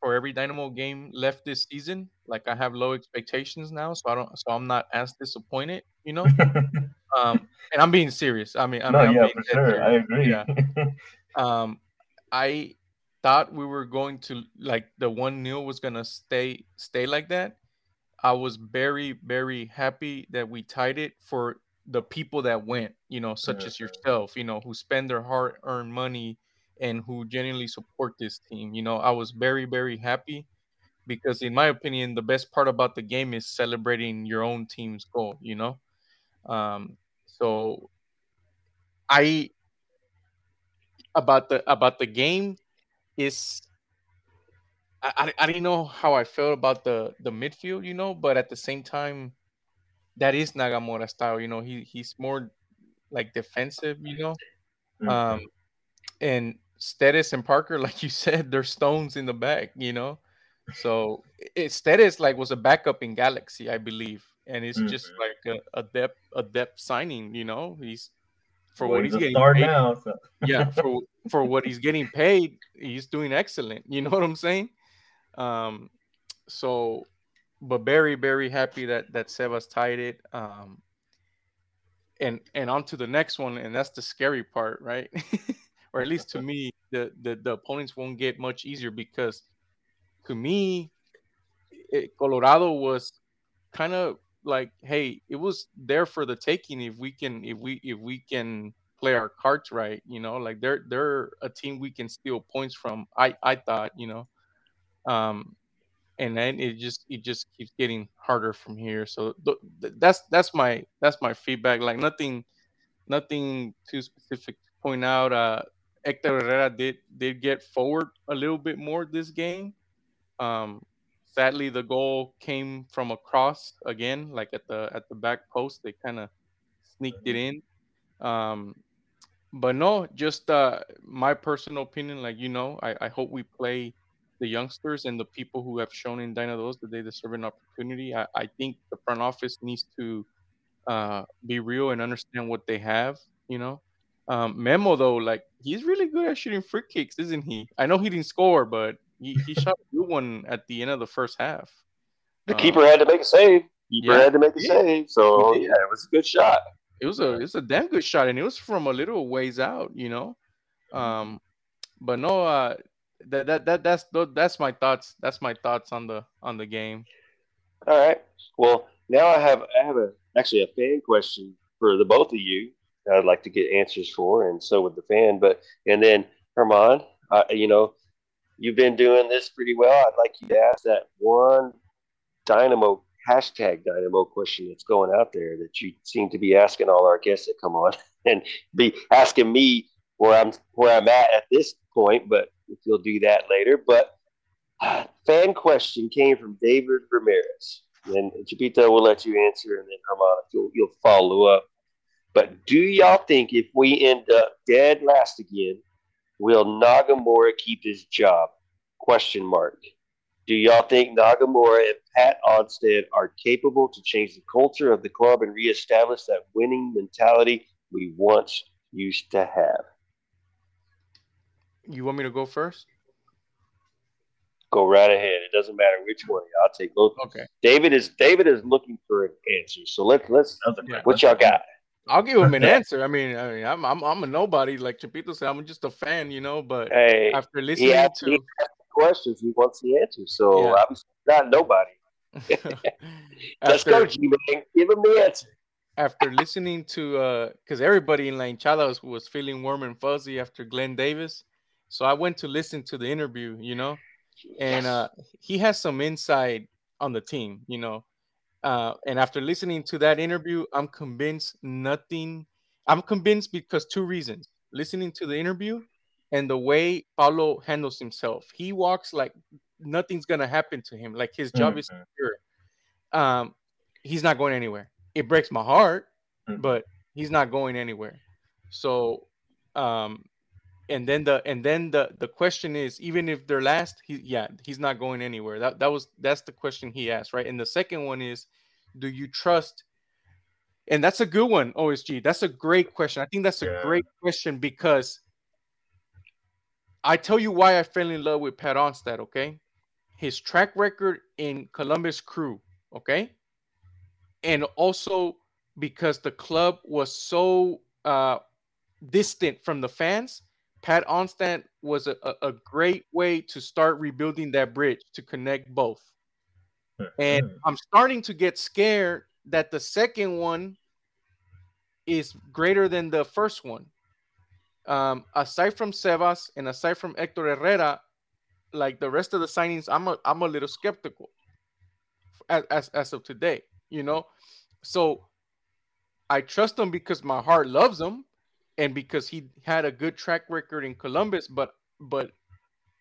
for every Dynamo game left this season. Like I have low expectations now, so I don't so I'm not as disappointed, you know. Um, and I'm being serious. I mean, I no, mean, yeah, being for sure. I agree. Yeah. Um, I thought we were going to like the one nil was gonna stay stay like that. I was very very happy that we tied it for the people that went, you know, such as Mhm. yourself, you know, who spend their hard earned money and who genuinely support this team. You know, I was very very happy because in my opinion the best part about the game is celebrating your own team's goal, you know. Um so I about the about the game is I, I, I didn't know how I felt about the the midfield, you know, but at the same time, that is Nagamura style, you know. He he's more like defensive, you know. Mhm. Um, and Steres and Parker, like you said, they're stones in the back, you know. So it, Steres like was a backup in Galaxy, I believe, and it's just Mhm. like a, a depth a depth signing, you know. He's for Well, what he's a getting paid, now. So. yeah for for what he's getting paid he's doing excellent you know what i'm saying um so but very very happy that that sebas tied it um and and on to the next one and that's the scary part right or at least to me the the, the opponents won't get much easier because to me it, colorado was kind of like hey it was there for the taking if we can if we if we can play our cards right you know like they're they're a team we can steal points from i i thought you know. Um and then it just it just keeps getting harder from here. So th- th- that's that's my that's my feedback. Like nothing nothing too specific to point out. Uh Hector Herrera did did get forward a little bit more this game um sadly the goal came from a cross again like at the at the back post they kind of sneaked it in um but no, just uh, my personal opinion. Like you know, I, I hope we play the youngsters and the people who have shown in Dynados that they deserve an opportunity. I, I think the front office needs to uh, be real and understand what they have. You know, um, Memo though, like he's really good at shooting free kicks, isn't he? I know he didn't score, but he, he shot a good one at the end of the first half. The um, keeper had to make a save. Keeper yeah, had to make a save, so yeah, it was a good shot. It was a it's a damn good shot, and it was from a little ways out, you know. Um, but no, uh, that that that that's that's my thoughts. That's my thoughts on the on the game. All right. Well, now I have I have a actually a fan question for the both of you. That I'd like to get answers for, and so would the fan. But and then Herman, uh, you know, you've been doing this pretty well. I'd like you to ask that one Dynamo hashtag Dynamo question that's going out there that you seem to be asking all our guests that come on and be asking me where I'm where I'm at at this point. But if you'll do that later, but uh, fan question came from David Ramirez, and Chepito will let you answer, and then Herman, you'll you'll follow up. But do y'all think if we end up dead last again, will Nagamura keep his job? Question mark. Do y'all think Nagamura and Pat Onstad are capable to change the culture of the club and reestablish that winning mentality we once used to have? You want me to go first? Go right ahead. It doesn't matter which one. I'll take both. Okay. David is David is looking for an answer. So let's let's yeah. what y'all got? I'll give him an answer. I mean, I mean, I'm I'm, I'm a nobody, like Chepito said. I'm just a fan, you know. But hey, after listening to questions, he wants the answer. So yeah. I'm not nobody. Let's go, G man. Give him the answer. After listening to, because uh, everybody in La Hinchada was, was feeling warm and fuzzy after Glenn Davis, so I went to listen to the interview, you know, and uh, he has some insight on the team, you know. Uh, and after listening to that interview, I'm convinced nothing. I'm convinced because two reasons. Listening to the interview and the way Paulo handles himself. He walks like nothing's gonna happen to him. Like his job mm-hmm. is secure. Um, he's not going anywhere. It breaks my heart, mm-hmm. but he's not going anywhere. So, um, and then the and then the the question is, even if they're last, he yeah, he's not going anywhere. That that was that's the question he asked, right? And the second one is, do you trust? And that's a good one, OSG. That's a great question. I think that's a yeah. great question because I tell you why I fell in love with Pat Onstad, okay? His track record in Columbus Crew, okay? And also because the club was so uh, distant from the fans, Pat Onstad was a, a, great way to start rebuilding that bridge to connect both. And. I'm starting to get scared that the second one is greater than the first one um, aside from Sebas and aside from Hector Herrera, like the rest of the signings, I'm a I'm a little skeptical as as, as of today, you know. So I trust them because my heart loves him and because he had a good track record in Columbus, but but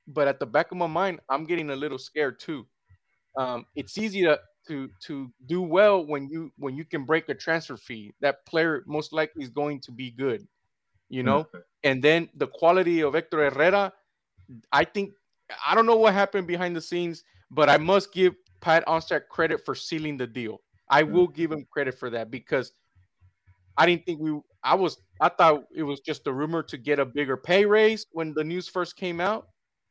but at the back of my mind, I'm getting a little scared too. Um, it's easy to to to do well when you when you can break a transfer fee. That player most likely is going to be good you know. Mm-hmm. And then the quality of Hector Herrera, I think I don't know what happened behind the scenes, but I must give Pat Onstad credit for sealing the deal. I mm-hmm. will give him credit for that because I didn't think we I was I thought it was just a rumor to get a bigger pay raise when the news first came out.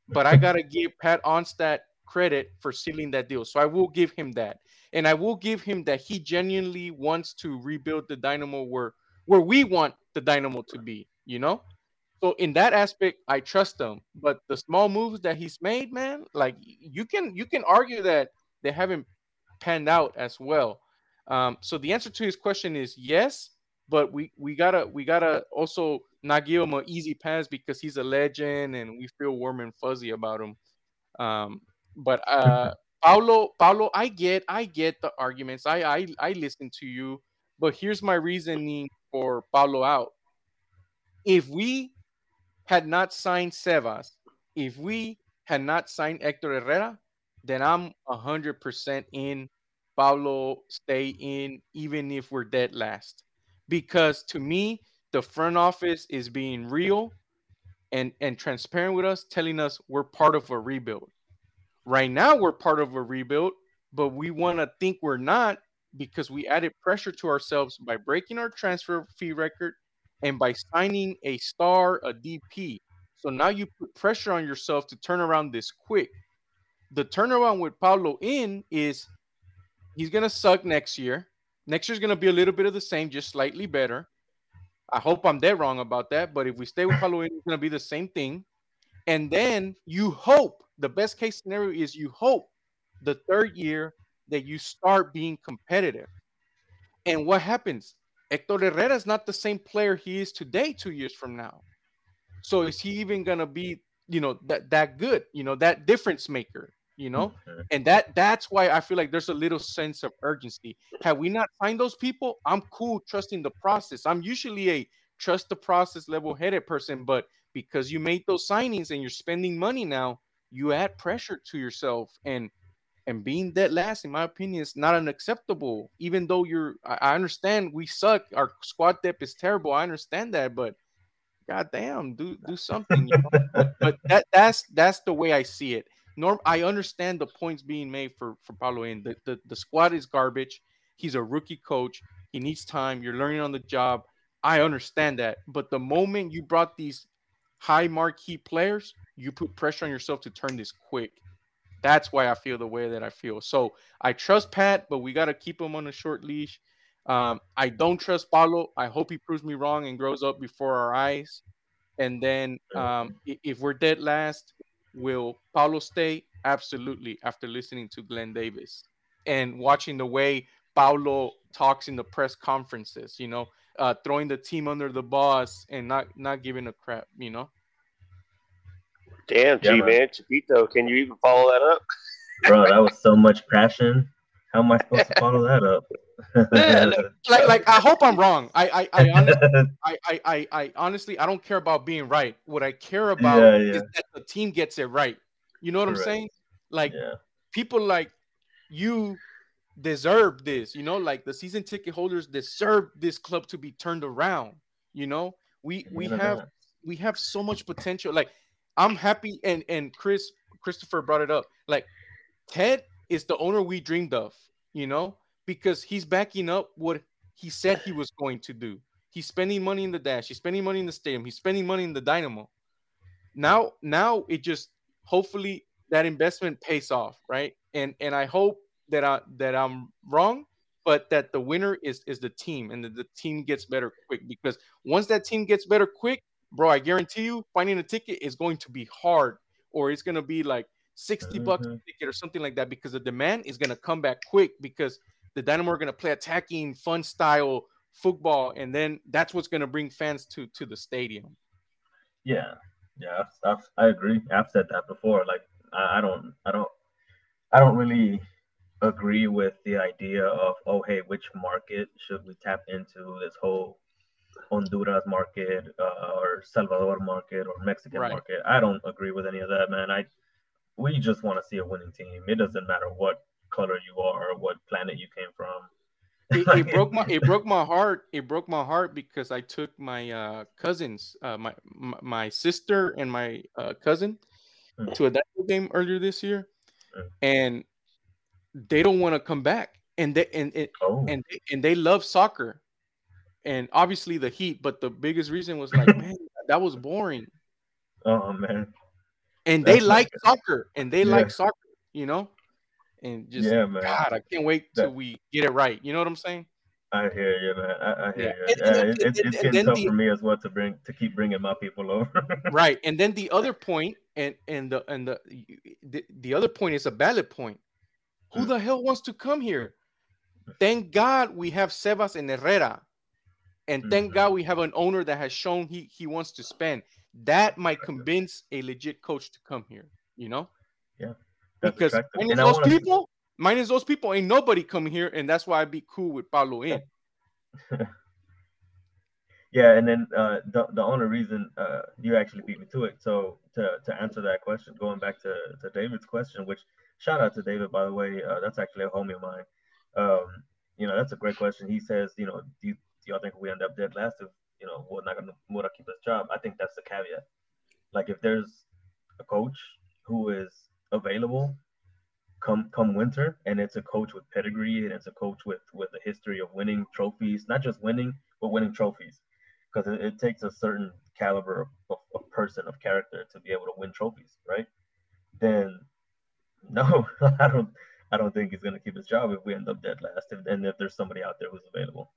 But I gotta give Pat Onstad credit for sealing that deal. So I will give him that. And I will give him that he genuinely wants to rebuild the Dynamo where where we want the Dynamo to be, you know? So in that aspect, I trust him. But the small moves that he's made, man, like you can you can argue that they haven't panned out as well. Um, so the answer to his question is yes, but we we gotta we gotta also not give him an easy pass because he's a legend and we feel warm and fuzzy about him. Um, but uh, Paulo, Paulo, I get I get the arguments. I I I listen to you, but here's my reasoning for Paulo out. If we had not signed Sebas, if we had not signed Hector Herrera, then I'm 100% in Paulo stay in, even if we're dead last. Because to me, the front office is being real and and transparent with us, telling us we're part of a rebuild. Right now, we're part of a rebuild, but we want to think we're not because we added pressure to ourselves by breaking our transfer fee record and by signing a star, a DP. So now you put pressure on yourself to turn around this quick. The turnaround with Paulo in is he's gonna suck next year. Next year's gonna be a little bit of the same, just slightly better. I hope I'm dead wrong about that, but if we stay with in, it's gonna be the same thing. And then you hope the best case scenario is you hope the third year that you start being competitive. And what happens? Hector Herrera is not the same player he is today, two years from now. So is he even gonna be, you know, that that good, you know, that difference maker, you know? And that that's why I feel like there's a little sense of urgency. Had we not signed those people, I'm cool trusting the process. I'm usually a trust the process level-headed person, but because you made those signings and you're spending money now, you add pressure to yourself and and being dead last, in my opinion, is not unacceptable. Even though you're, I, understand we suck. Our squad depth is terrible. I understand that, but goddamn, do do something. You know? but, but that that's that's the way I see it. Norm, I understand the points being made for for Paulo. In the, the the squad is garbage. He's a rookie coach. He needs time. You're learning on the job. I understand that. But the moment you brought these high marquee players, you put pressure on yourself to turn this quick. That's why I feel the way that I feel. So I trust Pat, but we got to keep him on a short leash. Um, I don't trust Paulo. I hope he proves me wrong and grows up before our eyes. And then um, if we're dead last, will Paulo stay? Absolutely. After listening to Glenn Davis and watching the way Paulo talks in the press conferences, you know, uh, throwing the team under the bus and not not giving a crap, you know. Damn, Yeah, G man. man, Chepito, can you even follow that up? Bro, that was so much passion. How am I supposed to follow that up? Like like I hope I'm wrong. I I I, honestly, I, I, I, I honestly I don't care about being right. What I care about Yeah, is that the team gets it right. You know what I'm saying? Like yeah. people like you deserve this. You know, like the season ticket holders deserve this club to be turned around. You know, we we have that. we have so much potential. Like I'm happy, and and Chris Christopher brought it up. Like Ted is the owner we dreamed of. You know, because he's backing up what he said he was going to do. He's spending money in the dash. He's spending money in the stadium. He's spending money in the dynamo. Now, now it just hopefully that investment pays off, right? And and I hope that I that I'm wrong, but that the winner is is the team and that the team gets better quick because once that team gets better quick, bro, I guarantee you finding a ticket is going to be hard or it's going to be like 60 bucks a Mhm. ticket or something like that because the demand is going to come back quick because the Dynamo are going to play attacking fun style football and then that's what's going to bring fans to to the stadium. Yeah, yeah, I've, I've, I agree. I've said that before. Like, I, I don't, I don't, I don't really agree with the idea of, oh, hey, which market should we tap into? This whole Honduras market uh, or Salvador market or Mexican Right. market. I don't agree with any of that, man. I, we just want to see a winning team. It doesn't matter what color you are or what planet you came from. it, it broke my it broke my heart. It broke my heart because I took my uh, cousins, uh, my, my my sister and my uh, cousin, Mm. to a Dynamo game earlier this year, Mm. and they don't want to come back. And they and and Oh, and they, and they love soccer, and obviously the Heat. But the biggest reason was like, man, that was boring. oh man. And they That's not like good. soccer, and they Yeah. like soccer, you know. And just Yeah, man. God, I can't wait till That- we get it right. You know what I'm saying? I hear you, man. I, I hear Yeah. you. And- and- it, and- it's, it's getting tough the- for me as well to bring to keep bringing my people over. right and then the other point and and the and the the, the other point is a ballot point who the hell wants to come here thank god we have sebas and herrera and thank Mhm. god we have an owner that has shown he he wants to spend that might convince a legit coach to come here you know That's because minus And those wanna- people minus those people ain't nobody coming here and that's why i'd be cool with paulo in Yeah, and then uh, the the only reason uh, you actually beat me to it. So to to answer that question, going back to, to David's question, which shout out to David by the way, uh, that's actually a homie of mine. Um, you know, that's a great question. He says, you know, do, you, do y'all think we end up dead last if you know, we're not gonna Mura keep his job? I think that's the caveat. Like if there's a coach who is available come come winter, and it's a coach with pedigree, and it's a coach with with a history of winning trophies, not just winning, but winning trophies, because it, it, takes a certain caliber of, of, person of character to be able to win trophies, right? Then no, I don't I don't think he's gonna keep his job if we end up dead last, if, and if there's somebody out there who's available.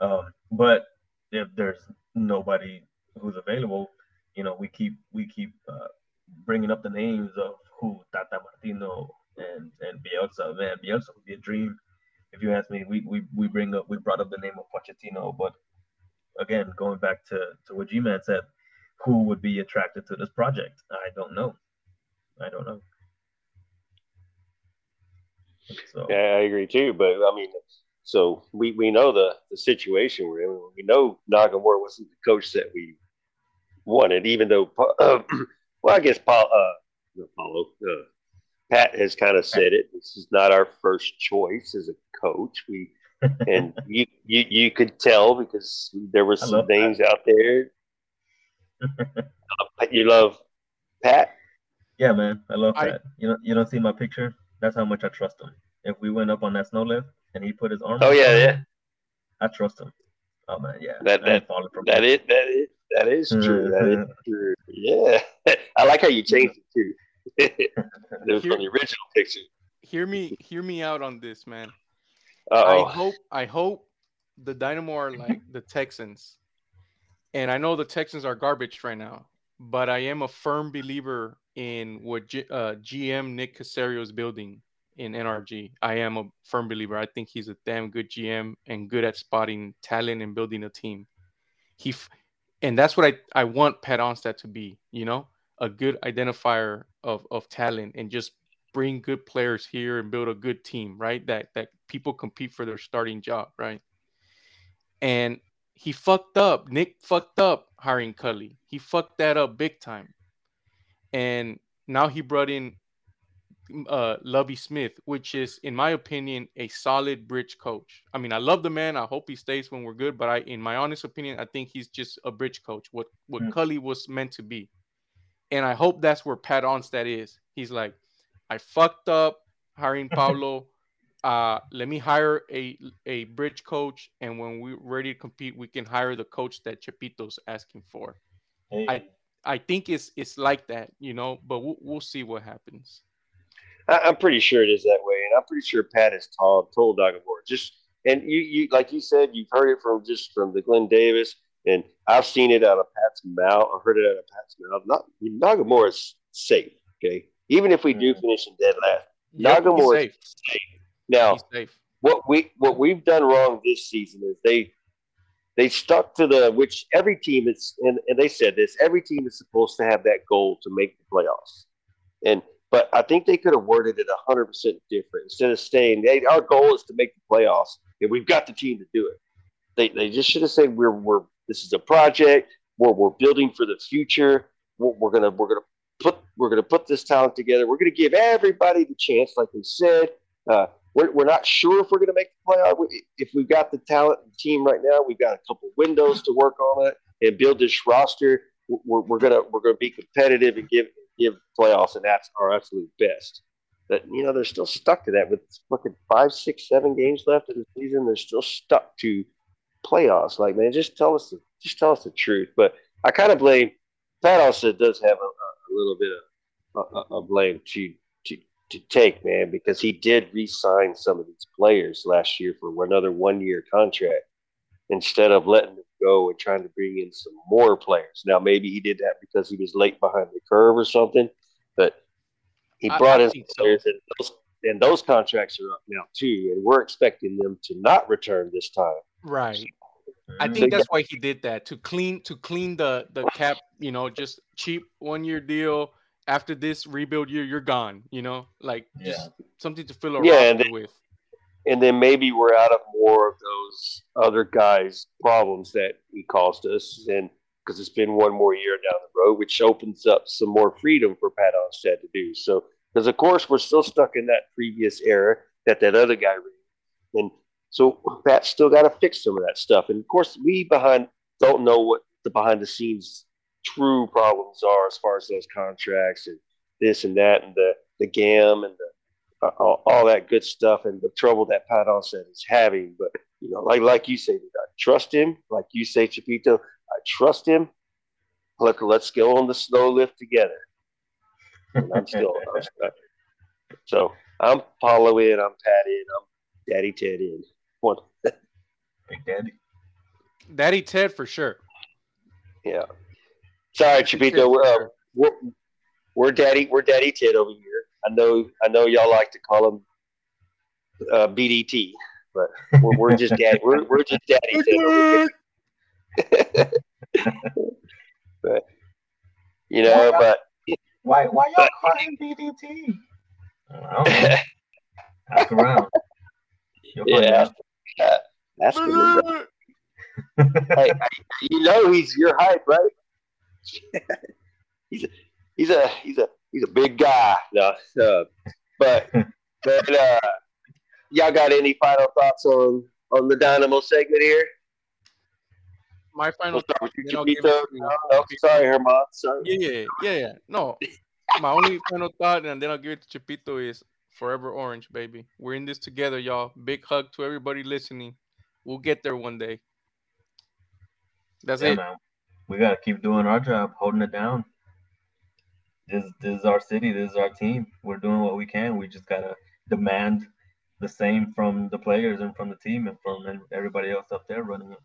Um, but if there's nobody who's available, you know, we keep we keep uh, bringing up the names of who Tata Martino and and Bielsa. Man, Bielsa would be a dream. If you ask me, we we, we bring up we brought up the name of Pochettino, but again, going back to to what G-Man said, who would be attracted to this project? I don't know. I don't know. So. Yeah, I agree too. But I mean, so we, we know the, the situation we're in. We know Nagamura wasn't the coach that we wanted, even though, uh, well, I guess Paul, uh, Paulo, uh, Pat has kind of said it. This is not our first choice as a coach. We and you, you you could tell because there were some names Pat. out there. you love Pat? Yeah, man, I love Pat. I, you know, you don't see my picture. That's how much I trust him. If we went up on that snow lift and he put his arm, oh yeah, yeah, I trust him. Oh man, yeah, that that that is that is that is true. that is true. Yeah, I like how you changed it too. Hear, from the original picture. Hear me, hear me out on this, man. Uh-oh. I hope, I hope the Dynamo are like the Texans, and I know the Texans are garbage right now, but I am a firm believer in what G, uh, GM Nick Caserio is building in NRG. I am a firm believer. I think he's a damn good GM and good at spotting talent and building a team. He, and that's what I, I want Pat Onstad to be. You know, a good identifier of of talent and just bring good players here and build a good team, right? That that people compete for their starting job, right? And he fucked up. Nick fucked up hiring Culley. He fucked that up big time. And now he brought in uh Lovie Smith, which is, in my opinion, a solid bridge coach. I mean, I love the man. I hope he stays when we're good, but I, in my honest opinion, I think he's just a bridge coach. What what mm. Culley was meant to be. And I hope that's where Pat Onstad is. He's like, I fucked up hiring Pablo. uh, let me hire a a bridge coach, and when we're ready to compete, we can hire the coach that Chepito's asking for. Hey. I I think it's it's like that, you know, but we'll, we'll see what happens. I'm pretty sure it is that way, and I'm pretty sure Pat is tall, has told told Nagamura just and you you like you said you've heard it from just from the Glenn Davis and I've seen it out of Pat's mouth. I heard it out of Pat's mouth. Not Nagamura is safe. Okay, even if we do mm. finish in dead last, yep, Nagamura is safe. Now, safe. what we what we've done wrong this season is they they stuck to the which every team is and, and they said this every team is supposed to have that goal to make the playoffs and but i think they could have worded it 100% different instead of saying hey our goal is to make the playoffs and we've got the team to do it they, they just should have said we're, we're this is a project. We're, we're building for the future. We're, gonna we're gonna put we're gonna put this talent together. We're gonna give everybody the chance, like we said. Uh, we're, we're not sure if we're to make the playoff. If we've got the talent and team right now, we've got a couple windows to work on it and build this roster. We're, we're gonna we're gonna be competitive and give give playoffs, and that's our absolute best. But you know they're still stuck to that with fucking five, six, seven games left in the season. They're still stuck to playoffs. Like, man, just tell us the just tell us the truth. But I kind of blame Pat. Also, does have a, a little bit of a, a blame to to to take, man, because he did re-sign some of these players last year for another one-year contract instead of letting them go and trying to bring in some more players. Now, maybe he did that because he was late behind the curve or something, but he brought I, I in players, so. and, those, and those contracts are up now too, and we're expecting them to not return this time. Right. I mm-hmm. think that's why he did that to clean to clean the the cap. You know, just cheap one year deal. After this rebuild year, you're gone. You know, like just yeah. something to fill a yeah, roster then, with. And then maybe we're out of more of those other guys' problems that he caused us, and because it's been one more year down the road, which opens up some more freedom for Pat Onstad to do. So, because of course we're still stuck in that previous era that that other guy ran, and so Pat's still got to fix some of that stuff. And of course, we behind don't know what the behind the scenes true problems are as far as those contracts and this and that and the the gam and the uh, all, all, that good stuff and the trouble that Pat Onstad is having. But you know, like like you say, I trust him. Like you say, Chepito, I trust him. Look, let's go on the snow lift together. And I'm still so I'm Paulo in, I'm Pat in, I'm Daddy Ted in. One. Big Daddy. Daddy Ted for sure. Yeah. Sorry, Chepito. We're, uh, we're we're Daddy we're Daddy Ted over here. I know I know y'all like to call him uh, BDT, but we're, we're just daddy we're, we're just Daddy Ted over here. but you know, why, but why why y'all call him BDT? I don't know. Ask around. yeah, ask, ask him. hey, you know he's your hype, right? he's a he's a he's a he's a big guy. No, uh, but but uh, y'all got any final thoughts on on the Dynamo segment here? My final we'll thought. No, no, sorry, Herman. Sorry. Yeah, yeah, yeah, yeah. No, my only final thought, and then I'll give it to Chepito is forever orange, baby. We're in this together, y'all. Big hug to everybody listening. We'll get there one day. That's yeah, it. Man. We gotta keep doing our job, holding it down. This this is our city. This is our team. We're doing what we can. We just gotta demand the same from the players and from the team and from everybody else up there running it.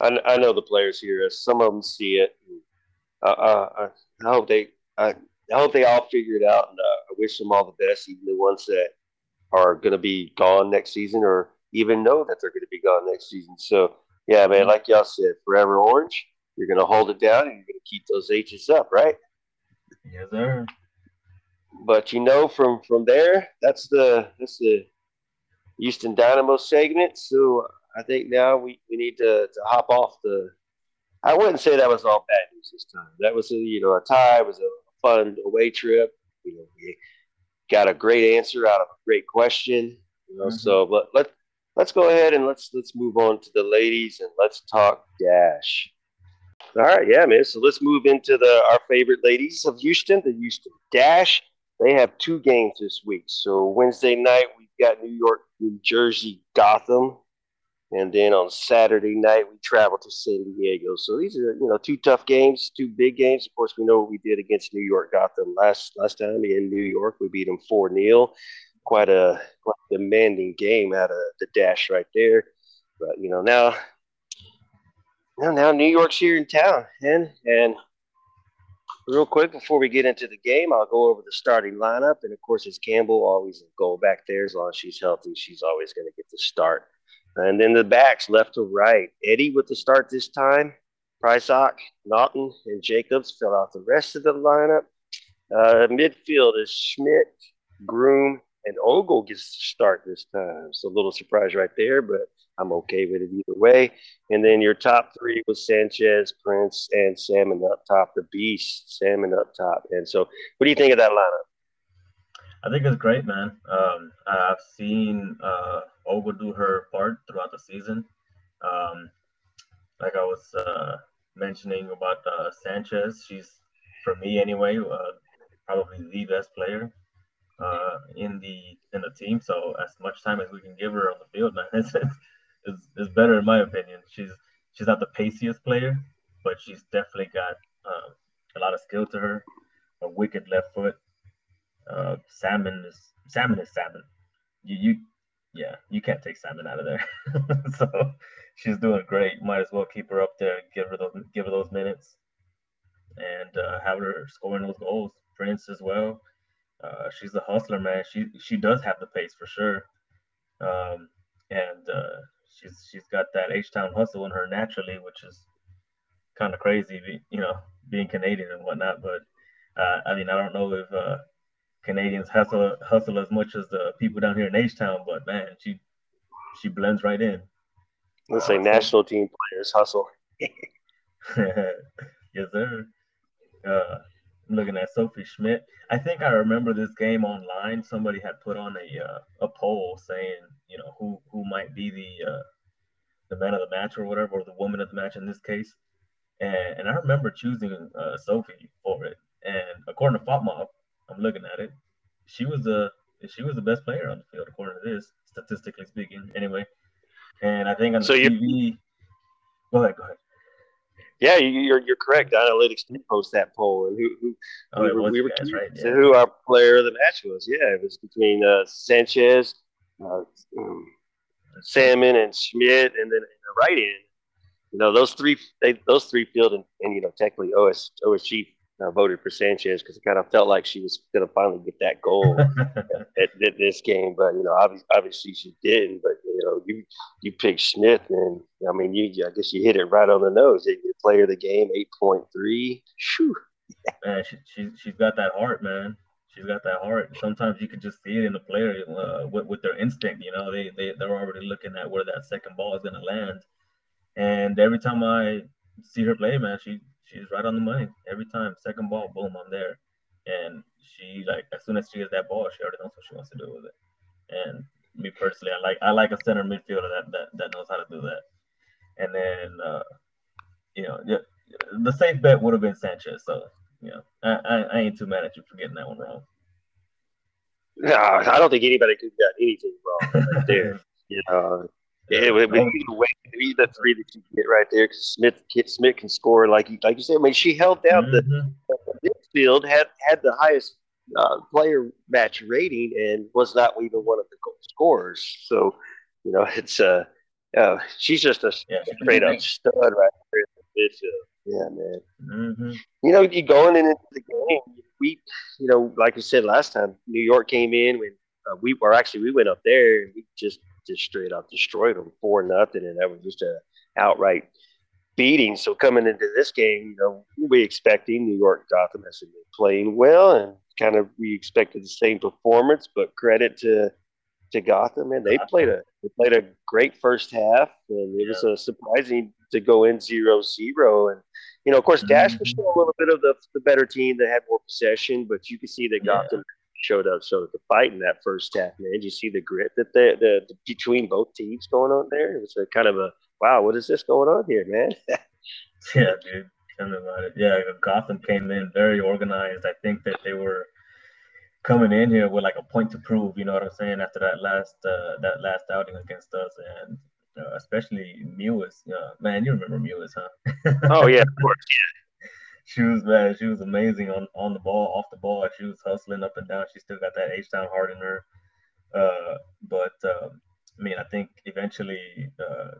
I, I know the players here. Some of them see it. Uh, uh, I hope they I, I hope they all figure it out, and uh, I wish them all the best, even the ones that are going to be gone next season or even know that they're going to be gone next season. So yeah, man, like y'all said, forever orange. You're gonna hold it down and you're gonna keep those H's up, right? Yes, sir. But you know, from from there, that's the that's the Houston Dynamo segment. So I think now we, we need to, to hop off the. I wouldn't say that was all bad news this time. That was a you know a tie. It was a fun away trip. You know, we got a great answer out of a great question. You know, mm-hmm. so but let let's go ahead and let's let's move on to the ladies and let's talk dash. All right, yeah, man. So let's move into the our favorite ladies of Houston, the Houston Dash. They have two games this week. So Wednesday night we've got New York, New Jersey, Gotham, and then on Saturday night we travel to San Diego. So these are you know two tough games, two big games. Of course, we know what we did against New York Gotham last last time in New York. We beat them four 0 quite a quite demanding game out of the dash right there. But you know now, now now New York's here in town, and and real quick before we get into the game, I'll go over the starting lineup. And of course, it's Campbell always a goal back there. As long as she's healthy, she's always going to get the start. And then the backs left to right. Eddie with the start this time. Prisock, Naughton, and Jacobs fill out the rest of the lineup. Uh, midfield is Schmidt, Groom, and Ogle gets to start this time. So a little surprise right there, but I'm okay with it either way. And then your top three was Sanchez, Prince, and Salmon up top, the beast, Salmon up top. And so, what do you think of that lineup? I think it's great, man. Um, I've seen uh, Ogle do her part throughout the season. Um, like I was uh, mentioning about uh, Sanchez, she's, for me anyway, uh, probably the best player uh, in the in the team. So as much time as we can give her on the field, man, it's, it's, it's better in my opinion. She's she's not the paciest player, but she's definitely got um, a lot of skill to her. A wicked left foot. Uh, salmon is salmon is salmon. You you yeah, you can't take salmon out of there. so she's doing great. Might as well keep her up there, give her those give her those minutes, and uh, have her scoring those goals. Prince as well. Uh, she's a hustler, man. She she does have the pace for sure, um, and uh, she's she's got that H Town hustle in her naturally, which is kind of crazy, you know, being Canadian and whatnot. But uh, I mean, I don't know if uh, Canadians hustle hustle as much as the people down here in H Town, but man, she she blends right in. Let's say uh, national team players hustle. yes, sir. Uh, looking at Sophie Schmidt. I think I remember this game online. Somebody had put on a uh, a poll saying, you know, who who might be the uh, the man of the match or whatever, or the woman of the match in this case. And and I remember choosing uh, Sophie for it. And according to FotMob, I'm looking at it, she was the she was the best player on the field according to this, statistically speaking. Anyway, and I think on So the you- TV. Go ahead, go ahead. Yeah, you, you're you're correct. Analytics did post that poll, and who, who Oh, we were, we were guys, right? to Yeah. who our player of the match was. Yeah, it was between uh, Sanchez, uh, um, Salmon, and Schmidt, and then in the right end. You know, those three they those three field and, and you know technically OS OSG uh, voted for Sanchez because it kind of felt like she was going to finally get that goal at, at this game, but you know, obviously, obviously she didn't. But you know, you you picked Schmidt, and I mean, you I guess you hit it right on the nose. You player of the game, eight point three. Shoo. man, she, she she's got that heart, man. She's got that heart. Sometimes you can just see it in the player uh, with, with their instinct. You know, they they they're already looking at where that second ball is gonna land. And every time I see her play, man, she she's right on the money. Every time, second ball, boom, I'm there. And she like as soon as she gets that ball, she already knows what she wants to do with it. And me personally, I like I like a center midfielder that that, that knows how to do that. And then uh, you know, yeah, the safe bet would have been Sanchez. So you know, I, I, I ain't too mad at you for getting that one wrong. No, I don't think anybody could have got anything wrong right there. You know, yeah, with, with either way, either three that you get right there, because Schmidt Schmidt can score like you like you said. I mean, she held down the Mhm. midfield, had had the highest uh, player match rating, and was not even one of the goal scorers. So, you know, it's uh, uh she's just a Yeah, straight up stud right there in the midfield. Yeah, man. hmm You know, you going in into the game, we, you know, like we said last time, New York came in when uh, we were actually we went up there and we just just straight up destroyed them four nothing, and that was just a outright beating. So coming into this game, you know, we expecting New York Gotham has been playing well and kind of we expected the same performance, but credit to to Gotham and they played a they played a great first half and it was a surprising to go in zero zero and you know of course Dash was Mhm. still a little bit of the, the better team that had more possession, but you could see that. Gotham showed up so to fight in that first half, man. Did you see the grit that the, the, the between both teams going on there? It was a kind of a wow, what is this going on here, man? Yeah, dude. Tell me about it. Yeah, Gotham came in very organized. I think that they were coming in here with like a point to prove. You know what I'm saying? After that last uh, that last outing against us, and uh, especially Mewis. Uh, man, you remember Mewis, huh? oh yeah, of course. She was man, she was amazing on on the ball, off the ball. She was hustling up and down. She still got that H Town heart in her. Uh, but um, I mean, I think eventually, uh,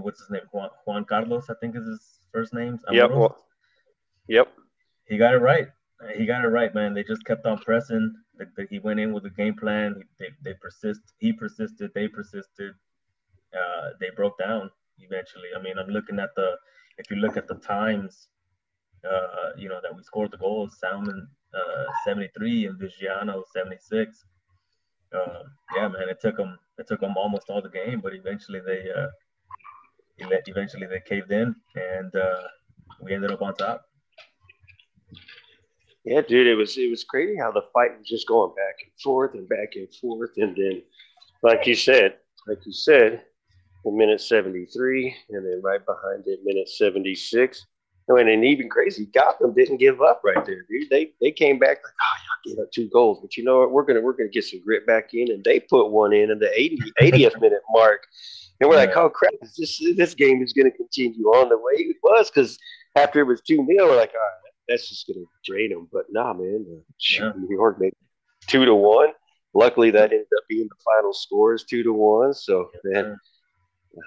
what's his name? Juan, Juan Carlos, I think is his first name. Yep. Well, yep. he got it right. He got it right, man. They just kept on pressing. The, the, he went in with a game plan. They, they persist. He persisted. They persisted. Uh, they broke down eventually. I mean, I'm looking at the. If you look at the times, uh, you know that we scored the goals. Salmon uh, 73 and Viggiano 76. Uh, yeah, man. It took them. It took them almost all the game, but eventually they. Uh, eventually they caved in, and uh, we ended up on top. Yeah, dude, it was it was crazy how the fight was just going back and forth and back and forth, and then, like you said, like you said, in minute seventy three, and then right behind it, minute seventy six. And then even crazy, Gotham didn't give up right there, dude. They they came back like, oh, y'all gave up two goals, but you know what? We're gonna we're gonna get some grit back in, and they put one in at the 80, 80th minute mark, and we're like, oh crap, this this game is gonna continue on the way it was, because after it was two 0 we're like, all right, that's just gonna drain them. But nah, man, uh, Yeah. New York made two to one. Luckily, that ended up being the final scores, two to one. So, man,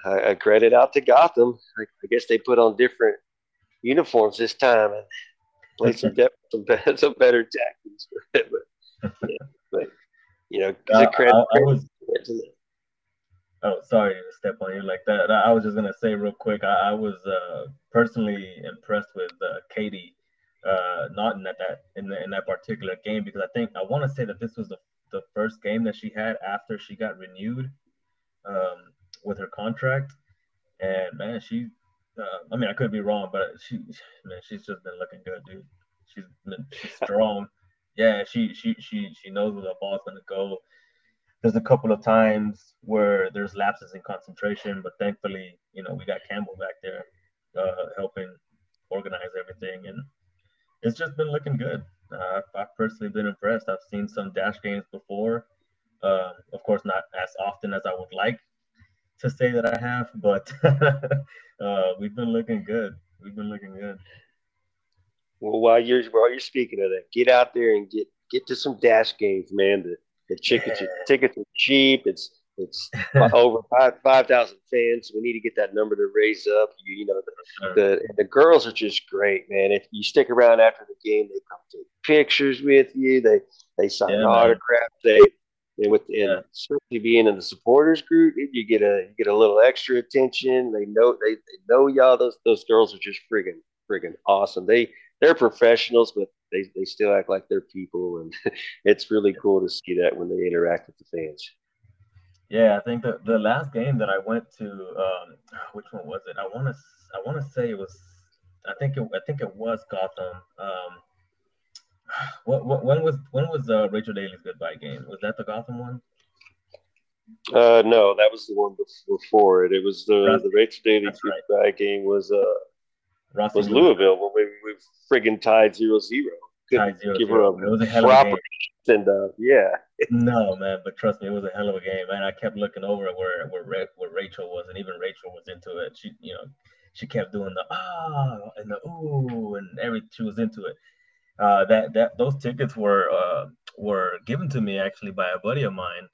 I, I credit out to Gotham. I, I guess they put on different uniforms this time and played some depth, some, be- some better tactics. but, yeah, but you know, Uh, I, I was. Oh, sorry to step on you like that. I I was just gonna say real quick. I, I was uh, personally impressed with uh, Katie uh, Naughton at that in, the, in that particular game because I think I want to say that this was the the first game that she had after she got renewed um, with her contract, and man, she. Uh, I mean, I could be wrong, but she, man, she's just been looking good, dude. She's been she's strong. Yeah, she she she she knows where the ball's gonna go. there's a couple of times where there's lapses in concentration, but thankfully, you know, we got Campbell back there uh, helping organize everything, and it's just been looking good. Uh, I've personally been impressed. I've seen some dash games before. Uh, of course, not as often as I would like to say that I have, but uh, we've been looking good. We've been looking good. Well, while you're while you're speaking of that, get out there and get get to some dash games, man. The the tickets, yeah. tickets are cheap. It's it's over five five thousand fans. We need to get that number to raise up. You, you know, the, the, the girls are just great, man. If you stick around after the game, they come take pictures with you. They they sign yeah, autographs. They and with yeah. and especially being in the supporters group, you get a you get a little extra attention. They know they, they know y'all. Those those girls are just friggin' friggin' awesome. They they're professionals, but they, they still act like they're people, and it's really cool to see that when they interact with the fans. Yeah, I think the the last game that I went to, um, which one was it? I want to I want to say it was, I think it I think it was Gotham. Um, what, what when was when was uh, Rachel Daly's goodbye game? Was that the Gotham one? Uh, no, that was the one before it. It was the the Rachel Daly goodbye right. game was uh Rossi was Louisville when we, we friggin' tied zero zero. Tied zero give zero. Her a it was a hell of a game. And uh, yeah. no man, but trust me, it was a hell of a game, man. I kept looking over at where where where Rachel was, and even Rachel was into it. She, you know, she kept doing the ah and the ooh and every she was into it. Uh, that that those tickets were uh, were given to me actually by a buddy of mine,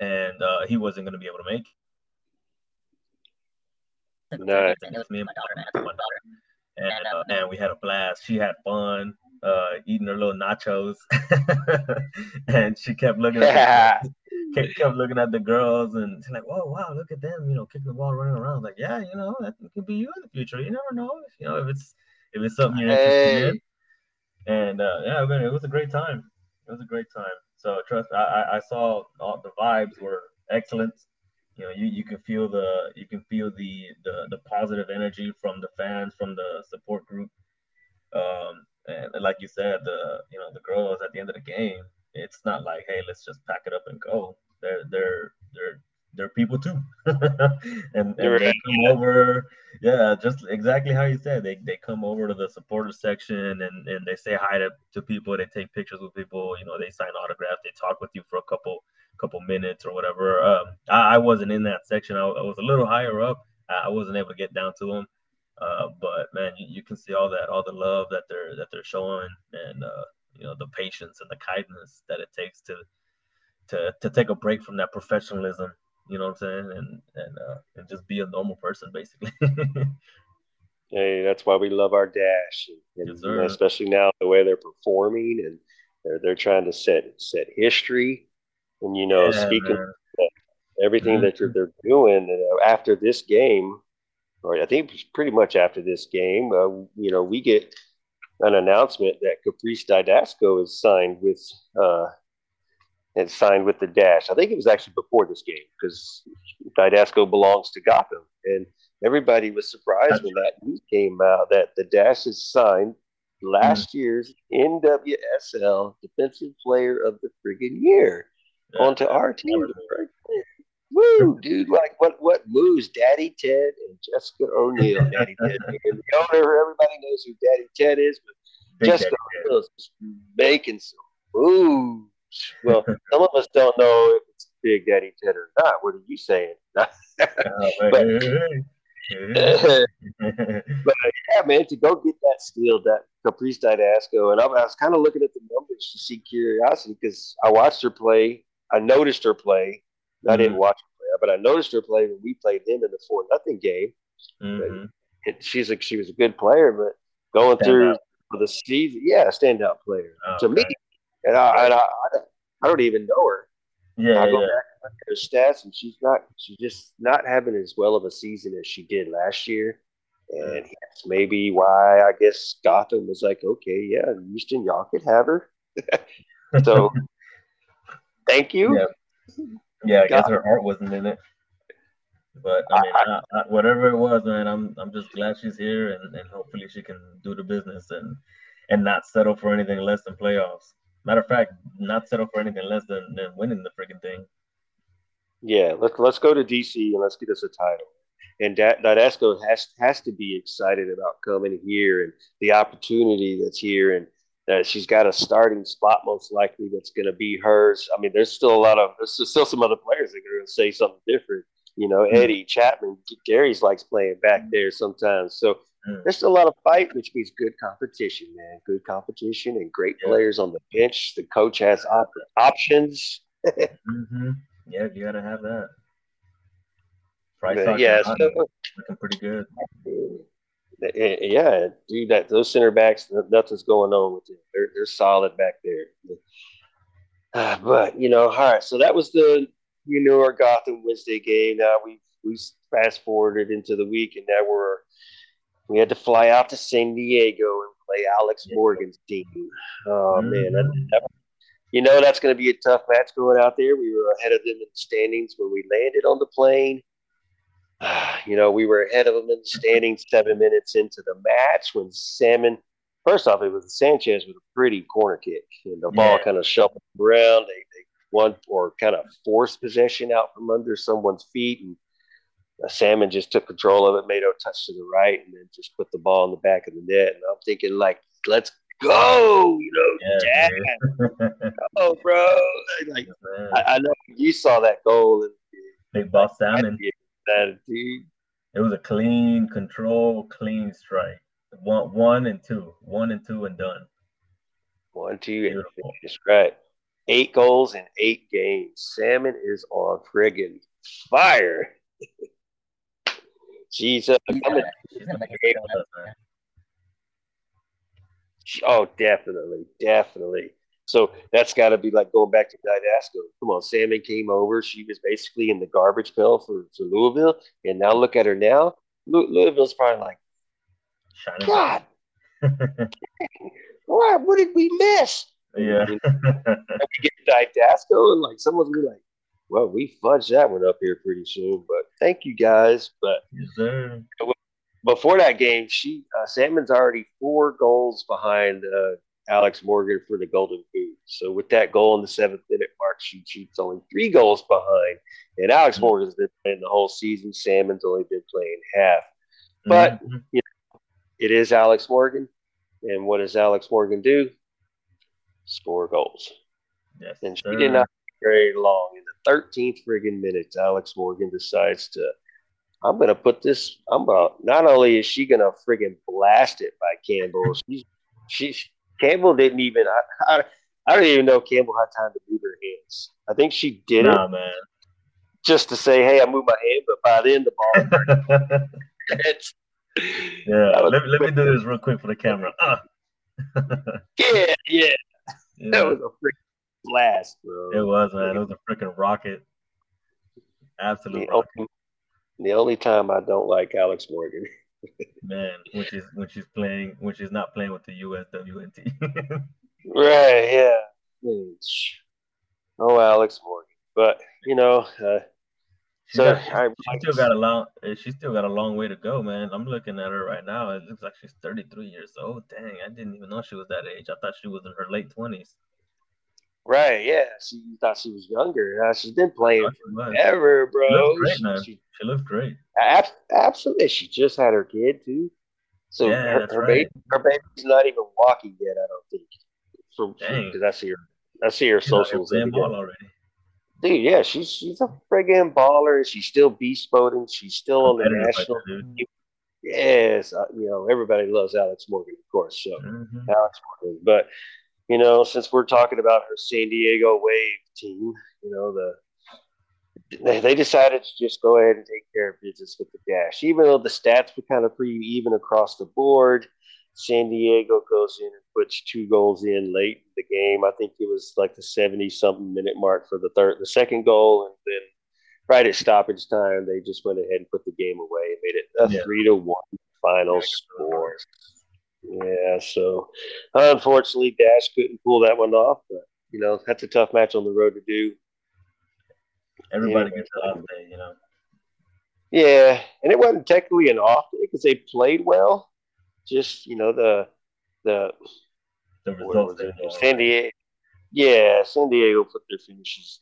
and uh, he wasn't going to be able to make. It. Nice. It was me and my daughter, man. My daughter and uh, man, we had a blast. She had fun uh, eating her little nachos, and she kept looking at the, kept looking at the girls, and she's like, "Whoa, wow, look at them! You know, kicking the ball, running around." Like, yeah, you know, that could be you in the future. You never know. You know, if it's if it's something you're interested hey. in. And uh, yeah, man, it was a great time. It was a great time. So trust, I I saw all the vibes were excellent you know you, you can feel the you can feel the, the the positive energy from the fans from the support group um and like you said the you know the girls at the end of the game it's not like hey let's just pack it up and go they're they're they're they're people too and, and they come over yeah just exactly how you said they, they come over to the supporter section and, and they say hi to, to people they take pictures with people you know they sign autographs they talk with you for a couple couple minutes or whatever. Um, I, I, wasn't in that section. I, I, was a little higher up. I wasn't able to get down to them. Uh, but man, you, you, can see all that, all the love that they're that they're showing, and uh, you know the patience and the kindness that it takes to to to take a break from that professionalism. You know what I'm saying, and and uh, and just be a normal person, basically. hey, that's why we love our dash, and, yes, especially now the way they're performing, and they're they're trying to set set history. And you know, yeah, speaking everything mm-hmm. that they're, they're doing after this game, or I think pretty much after this game, uh, you know, we get an announcement that Caprice Dydasco is signed with uh, and signed with the Dash. I think it was actually before this game because Dydasco belongs to Gotham, and everybody was surprised when that news came out that the Dash is signed last mm-hmm. year's NWSL Defensive Player of the friggin' Year yeah. onto our team. Woo, dude! Like what? What moves? Daddy Ted and Jessica O'Neill. Daddy Ted, the owner. Everybody knows who Daddy Ted is, but Big Jessica O'Neill is making some moves. Well, some of us don't know if it's Big Daddy Ted or not. What are you saying? but, but yeah, man, to go get that steal, that Caprice Dydasco, and I, I was kind of looking at the numbers to see curiosity because I watched her play I noticed her play. I didn't mm-hmm. watch her play, but I noticed her play when we played them in the four nothing game. Mm-hmm. she's like she was a good player, but going stand through the season, yeah, a standout player oh, to okay. me. And, I, and I, I, don't even know her. Yeah, I go yeah. back at her stats, and she's not. She's just not having as well of a season as she did last year. And that's maybe why I guess Gotham was like, okay, yeah, Houston, y'all could have her. so Thank you. Yeah, yeah I guess her heart wasn't in it. But I mean, I, I, whatever it was, man, I'm I'm just glad she's here, and, and hopefully she can do the business and and not settle for anything less than playoffs. Matter of fact, not settle for anything less than, than winning the freaking thing. Yeah, let's let's go to DC and let's get us a title. And da- Dydasco has has to be excited about coming here and the opportunity that's here, and that she's got a starting spot most likely that's going to be hers. I mean, there's still a lot of there's still some other players that are going to say something different. You know, Mm. Eddie Chapman, Gary's likes playing back there sometimes. So Mm. there's still a lot of fight, which means good competition, man. Good competition and great Yeah. players on the bench. The coach has op- options. Mm-hmm. Yeah, you gotta have that. Price But yeah, so- looking pretty good. Yeah, dude, that those center backs, nothing's going on with them. They're they're solid back there. Ah, But you know, all right. So that was the you know our Gotham Wednesday game. Now we we fast forwarded into the week, and now we're we had to fly out to San Diego and play Alex Morgan's team. Oh mm. man, that, that- you know that's going to be a tough match going out there. We were ahead of them in the standings when we landed on the plane. You know, we were ahead of them in the standings seven minutes into the match when Salmon. First off, it was Sanchez with a pretty corner kick, and the ball Yeah. kind of shuffled around. They, they won or kind of forced possession out from under someone's feet, and Salmon just took control of it, made a touch to the right, and then just put the ball in the back of the net. And I'm thinking, like, let's go, you know, Yeah, Dad, oh, bro. Like, man. I, I know you saw that goal, and Big Boss Salmon. that dude. It was a clean control, clean strike. One, one and two, one and two, and done. One, two, and Beautiful. finish. Right. Eight goals in eight games. Salmon is on friggin' fire. Jesus. I'm a- She's gonna make it with us, man. oh, definitely. Definitely. So that's got to be like going back to Dydasco. Come on, Salmon came over. She was basically in the garbage pail for, for Louisville. And now look at her now. Lou- Louisville's probably like, Shining. God, what, what did we miss? yeah. we get Dydasco, and like someone's gonna be like, well, we fudged that one up here pretty soon. But thank you guys. But yes, before that game, she uh, Salmon's already four goals behind uh, Alex Morgan for the Golden Boot. So with that goal in the seventh minute mark, she she's only three goals behind, and Alex Mhm. Morgan's been playing the whole season. Salmon's only been playing half. But- Mhm. It is Alex Morgan, and what does Alex Morgan do? Score goals. yes, And she sir. did not very long. In the 13th friggin' minutes, Alex Morgan decides to, I'm going to put this, I'm about, not only is she going to friggin' blast it by Campbell, she's, she, Campbell didn't even, I, I, I don't even know if Campbell had time to move her hands. I think she did Nah, it man. just to say, hey, I moved my hand, but by then the ball it's, yeah, was let, let me do this real quick for the camera. Uh. yeah, yeah, yeah. that was a freaking blast, bro. It was, man. It was a freaking rocket. Absolute the rocket, only, the only time I don't like Alex Morgan. man. When she's when she's playing when she's not playing with the USWNT. Right, yeah. Oh, Alex Morgan. But, you know, uh, She's so got- I, she still got a long eh, she still got a long way to go, man. I'm looking at her right now. It looks like she's 33 years old. Dang, I didn't even know she was that age. I thought she was in her late 20s. Right, yeah. She thought she was younger. Uh, she's been playing forever, bro. She looks great, She- man. she- She looks great. ab- absolutely. She just had her kid, too. So Yeah, her, her, right. baby, her baby's not even walking yet, I don't think. So, Dang. because I see her, I see her She's out here socials. playing ball already. Dude, yeah, she's she's a friggin' baller. She's still beast boating. She's still on the national. that. Yes, uh, you know everybody loves Alex Morgan, of course. So Mhm. Alex Morgan, but you know, since we're talking about her San Diego Wave team, you know the they, decided to just go ahead and take care of business with the dash, even though the stats were kind of pretty even across the board. San Diego goes in and puts two goals in late in the game. I think it was like the seventy something minute mark for the third, the second goal, and then right at stoppage time, they just went ahead and put the game away and made it a Yeah. three to one final score. Yeah, so unfortunately, Dash couldn't pull that one off, but you know that's a tough match on the road to do. Everybody Yeah. gets an off day, you know. Yeah, and it wasn't technically an off day because they played well. Just you know the the The results it? San Diego. Yeah, San Diego put their finishes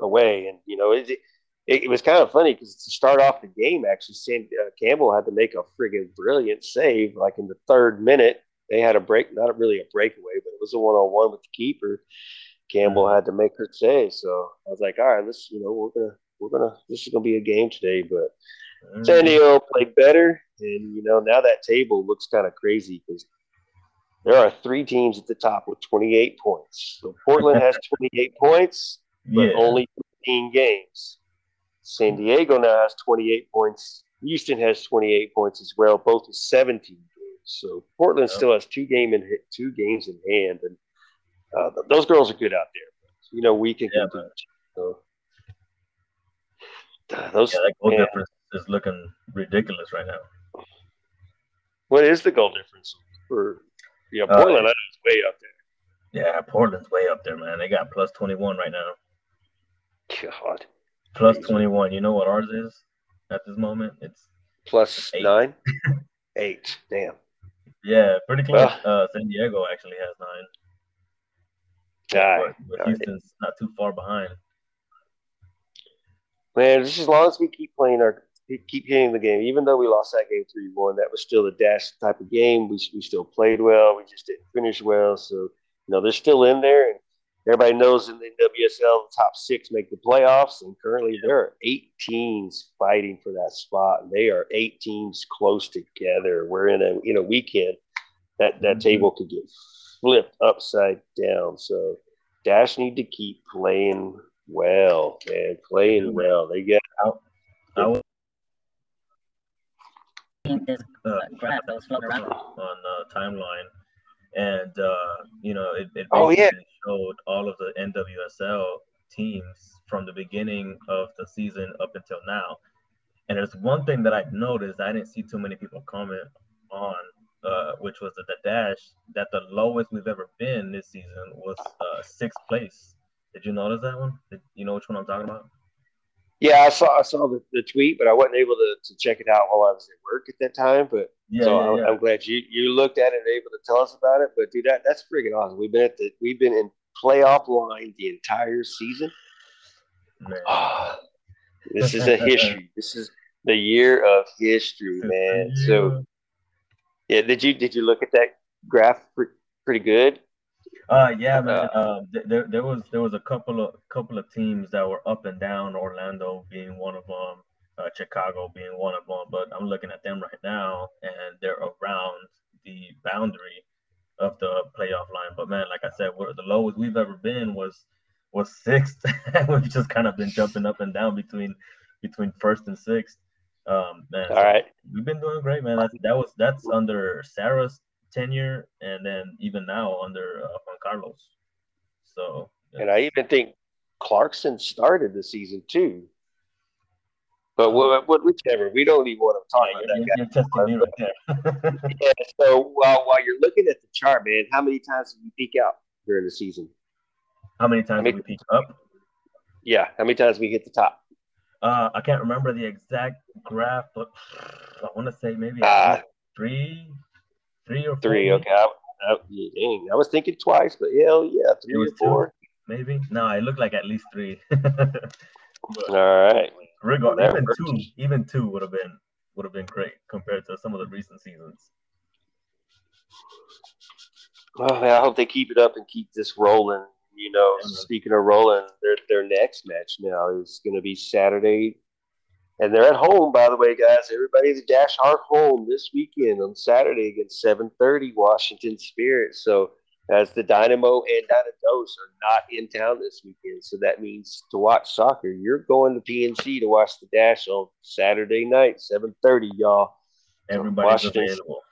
away, and you know it, it, it was kind of funny because to start off the game, actually, Sam uh, Campbell had to make a friggin' brilliant save. Like in the third minute, they had a break, not really a breakaway, but it was a one on one with the keeper. Campbell had to make her save. So I was like, all right, let's, you know, we're gonna, we're gonna, this is gonna be a game today. But Mm. San Diego played better, and you know now that table looks kind of crazy because there are three teams at the top with 28 points. So Portland has 28 points, but Yeah. only 15 games. San Diego now has 28 points. Houston has 28 points as well, both with 17 games. So Portland Yep. still has two game in two games in hand, and uh, those girls are good out there. You know, we can Yeah, compete. So, uh, those Yeah, that goal man, difference is looking ridiculous right now. What is the goal difference for yeah Uh, Portland? I know it's way up there. Yeah, Portland's way up there, man. They got plus 21 right now. God, Plus 21. You know what ours is at this moment? It's plus Eight. nine, eight. Damn. yeah, pretty close. Well- uh, San Diego actually has nine, God, but. Houston's not too far behind. man, just as long as we keep playing our keep hitting the game, even though we lost that game three one, that was still a dash type of game. We we still played well. We just didn't finish well. So you know they're still in there, and everybody knows in the WSL the top six make the playoffs, and currently there are eight teams fighting for that spot, and they are eight teams close together. We're in a in a weekend that that Mhm. table could get flipped upside down. So Dash need to keep playing well, man, playing Yeah. well. They get out. was this uh, graph that was floating around. on uh, timeline, and uh, you know it, it Oh, yeah. showed all of the NWSL teams from the beginning of the season up until now. And there's one thing that I noticed I didn't see too many people comment on, uh, which was that the dash that the lowest we've ever been this season was uh, sixth place. Did you notice that one? Did you know which one I'm talking about? Yeah, I saw I saw the, the tweet, but I wasn't able to, to check it out while I was at work at that time. But Yeah, so yeah, I'm, yeah. I'm glad you you looked at it and able to tell us about it. But dude, that that's freaking awesome. We've been at the we've been in playoff line the entire season. Man. Ah, this is a history. This is the year of history, man. So yeah, did you did you look at that graph? Pretty good. Uh, yeah, man. Um, th- there, there was there was a couple of couple of teams that were up and down. Orlando being one of them, uh, Chicago being one of them. But I'm looking at them right now, and they're around the boundary of the playoff line. But man, like I said, we're, the lowest we've ever been was was sixth. We've just kind of been jumping up and down between between first and sixth. Um, man, All right. we've been doing great, man. That's, that was that's under Sarah's tenure, and then even now under uh, Juan Carlos. So And I even think Clarkson started the season too. But what, what whichever, we don't even want to talk yeah, about you're, that you're, guy. testing me right there. Yeah, so while while you're looking at the chart, man, how many times did you peek out during the season? How many times I mean- did we peak up? Yeah, how many times we hit the top? Uh, I can't remember the exact graph, but I want to say maybe Uh, three, three or four, three. Okay, I, I, dang, I was thinking twice, but hell yeah, three or four. maybe. No, it looked like at least three. All right. Regard, even two, even two would have been would have been great compared to some of the recent seasons. Well, I hope they keep it up and keep this rolling. You know, Yeah, speaking of rolling, their their next match now is going to be Saturday, and they're at home. By the way, guys, everybody's dash hard home this weekend on Saturday against seven thirty Washington Spirit. So, as the Dynamo and Dynados are not in town this weekend, so that means to watch soccer, you're going to PNC to watch the dash on Saturday night, seven thirty, y'all. Everybody's Washington- available.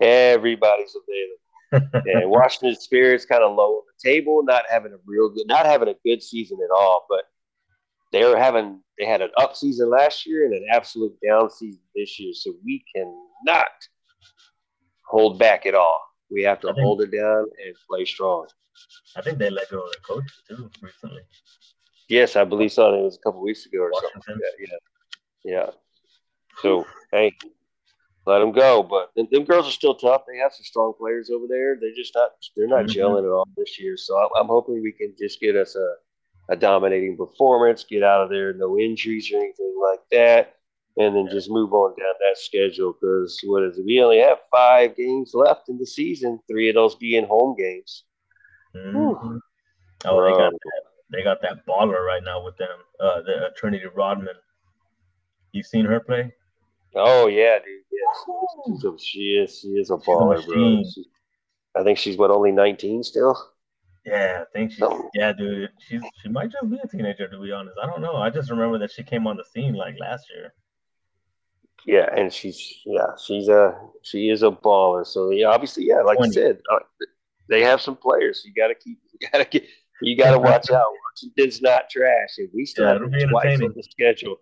Everybody's available. and Washington Spirit's kind of low on the table, not having a real good, not having a good season at all. But they were having, they had an up season last year and an absolute down season this year. So we cannot hold back at all. We have to think- hold it down and play strong. I think they let go of the coach too recently. Yes, I believe so. It was a couple weeks ago or something. Washington. Like that. Yeah, yeah. So hey, let them go. But them, them girls are still tough. They have some strong players over there. They're just not. They're not Mhm. gelling at all this year. So I'm, I'm hoping we can just get us a a dominating performance, get out of there, no injuries or anything like that, and then just move on down that schedule. Because what is it? We only have five games left in the season, three of those being home games. Mhm. Oh, they got Um, that. They got that baller right now with them. Uh, the uh, Trinity Rodman. You seen her play? Oh yeah, dude. Yes, a- she is. She is a a baller, bro. She- I think she's what only 19 still. Yeah, I think she's. No. Yeah, dude. She's she might just be a teenager to be honest. I don't know. I just remember that she came on the scene like last year. Yeah, and she's yeah, she's a she is a baller. So yeah, obviously, yeah, like 20. you said, uh, they have some players. You got to keep, you got to get, you got to watch out. Washington's not trash, and we still Yeah, have it'll them be twice on the schedule,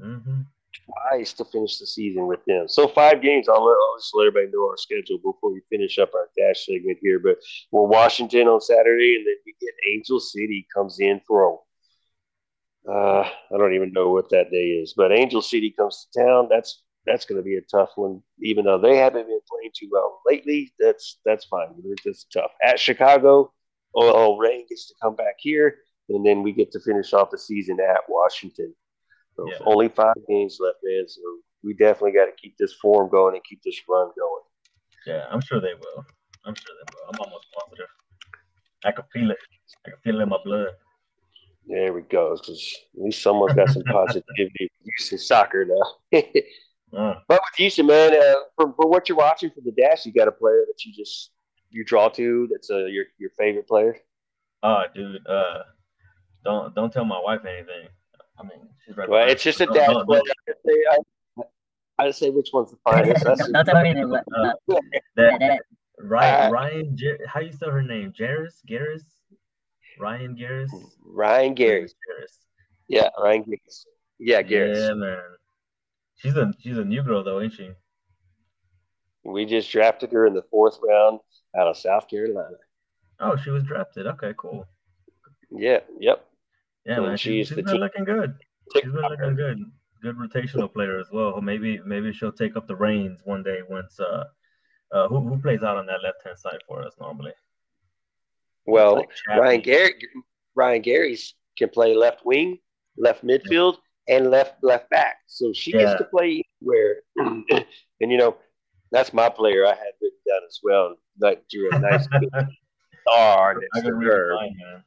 hmm twice to finish the season with them. So five games. I'll, let, I'll just let everybody know our schedule before we finish up our dash segment here. But we're Washington on Saturday, and then we get Angel City comes in for a uh, I don't even know what that day is, but Angel City comes to town. That's that's going to be a tough one, even though they haven't been playing too well lately. That's that's fine. It's tough. At Chicago, oh Rain gets to come back here, and then we get to finish off the season at Washington. So Yeah. only five games left, man. So we definitely got to keep this form going and keep this run going. Yeah, I'm sure they will. I'm sure they will. I'm almost positive. I can feel it. I can feel it in my blood. There we go. at least someone's got some positivity using soccer now. Uh, But with Houston, man, uh, for, for what you're watching for the dash, you got a player that you just you draw to. That's uh, your your favorite player. oh, dude. Uh, don't don't tell my wife anything. I mean, she's right. Well, it's just a dad. dash Don't- I say, I, I say which one's the finest. That's Don't tell me that. Uh, that- that, that- Ryan, Uh, Ryan, Jer- how you spell her name? Jairus, Garris, Ryan Garris, Ryan Gary. Garris. Yeah, Ryan Gary. Yeah, Garris. Yeah, man. She's a she's a new girl though, ain't she? We just drafted her in the fourth round out of South Carolina. Oh, she was drafted. Okay, cool. Yeah, yep. Yeah, man. she She, is she's the been looking good. She's been looking good. Good rotational player as well. Maybe maybe she'll take up the reins one day once uh uh who who plays out on that left hand side for us normally? Well, Like Ryan Gary, Ryan Gary's can play left wing, left midfield, and left left back. So she Yeah. gets to play anywhere. and you know, that's my player I had written down as well. Like drew a nice star I next to could her. your mind, man.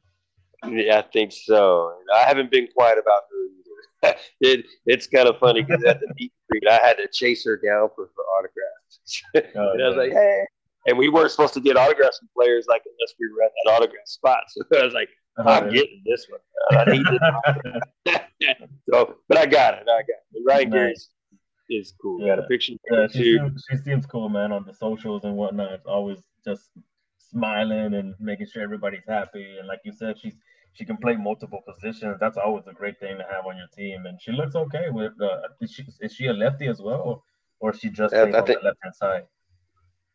Yeah, I think so. I haven't been quiet about her either. it, it's kind of funny because at the meet and greet, I had to chase her down for, for autographs. Oh, and I was like, hey. And we weren't supposed to get autographs from players like unless we were at that autograph spot. So I was like, I'm uh-huh. getting this one. I need this. so, but I got it. I got it. Ryan Nice. Gary is- cool. Got a picture Yeah, yeah, she seems, she seems cool, man, on the socials and whatnot. Always just smiling and making sure everybody's happy. And like you said, she's she can play multiple positions. That's always a great thing to have on your team. And she looks okay with. Uh, is, she, is she a lefty as well, or, or is she just I- plays I on think- the left hand side?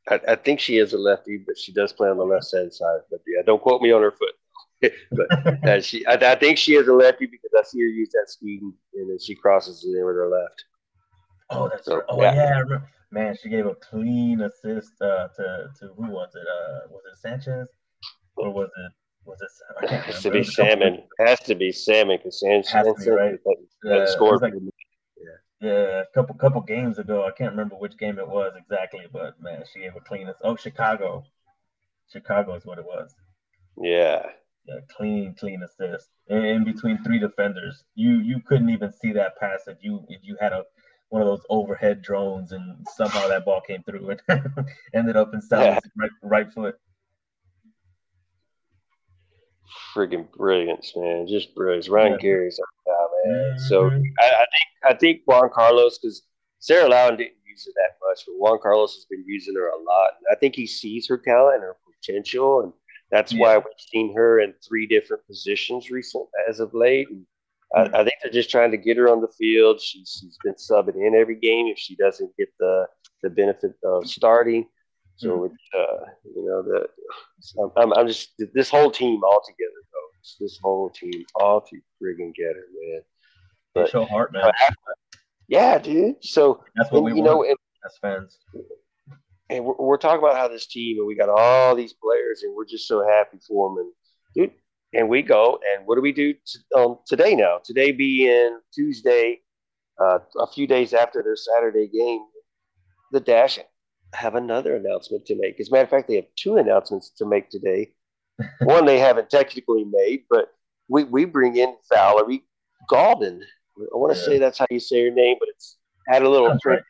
I, I think she is a lefty, but she does play on the left hand side. But yeah, don't quote me on her foot. but uh, she, I, I think she is a lefty because I see her use that speed and then she crosses it in with her left. Oh, that's So, right. Oh yeah. yeah, man, she gave a clean assist uh, to to who was it? Uh, was it Sanchez or was it was it? Has to be It was a couple Salmon. Has to be Salmon because to be, right? Yeah, scored. it was Yeah, a couple couple games ago, I can't remember which game it was exactly, but man, she gave a clean. Oh, Chicago, Chicago is what it was. yeah. Yeah, clean, clean assist in, in between three defenders. You you couldn't even see that pass if you if you had a one of those overhead drones and somehow that ball came through and ended up in Salmon's right, right foot. Friggin' brilliance, man. Just brilliance. Ryan Yeah. Gary's our guy, man. So Mhm. I, I think I think Juan Carlos because Sarah Lowdon didn't use her that much, but Juan Carlos has been using her a lot. And I think he sees her talent and her potential, and that's why we've seen her in three different positions recent as of late. And I, I think they're just trying to get her on the field. She's, she's been subbing in every game if she doesn't get the the benefit of starting. So it's uh, you know the so I'm, I'm just this whole team all together though. It's this whole team all to friggin' get her, man. But- show heart, man. Yeah, dude. So That's what and, we you know, and, as fans. and we're, we're talking about how this team and we got all these players and we're just so happy for them. And dude, and we go, and what do we do t- um, today now? Today being Tuesday, uh, a few days after their Saturday game, the Dash have another announcement to make. As a matter of fact, they have two announcements to make today. One they haven't technically made, but we, we bring in Valerie Gauvin. I want to Yeah. say that's how you say her name, but it's add a little French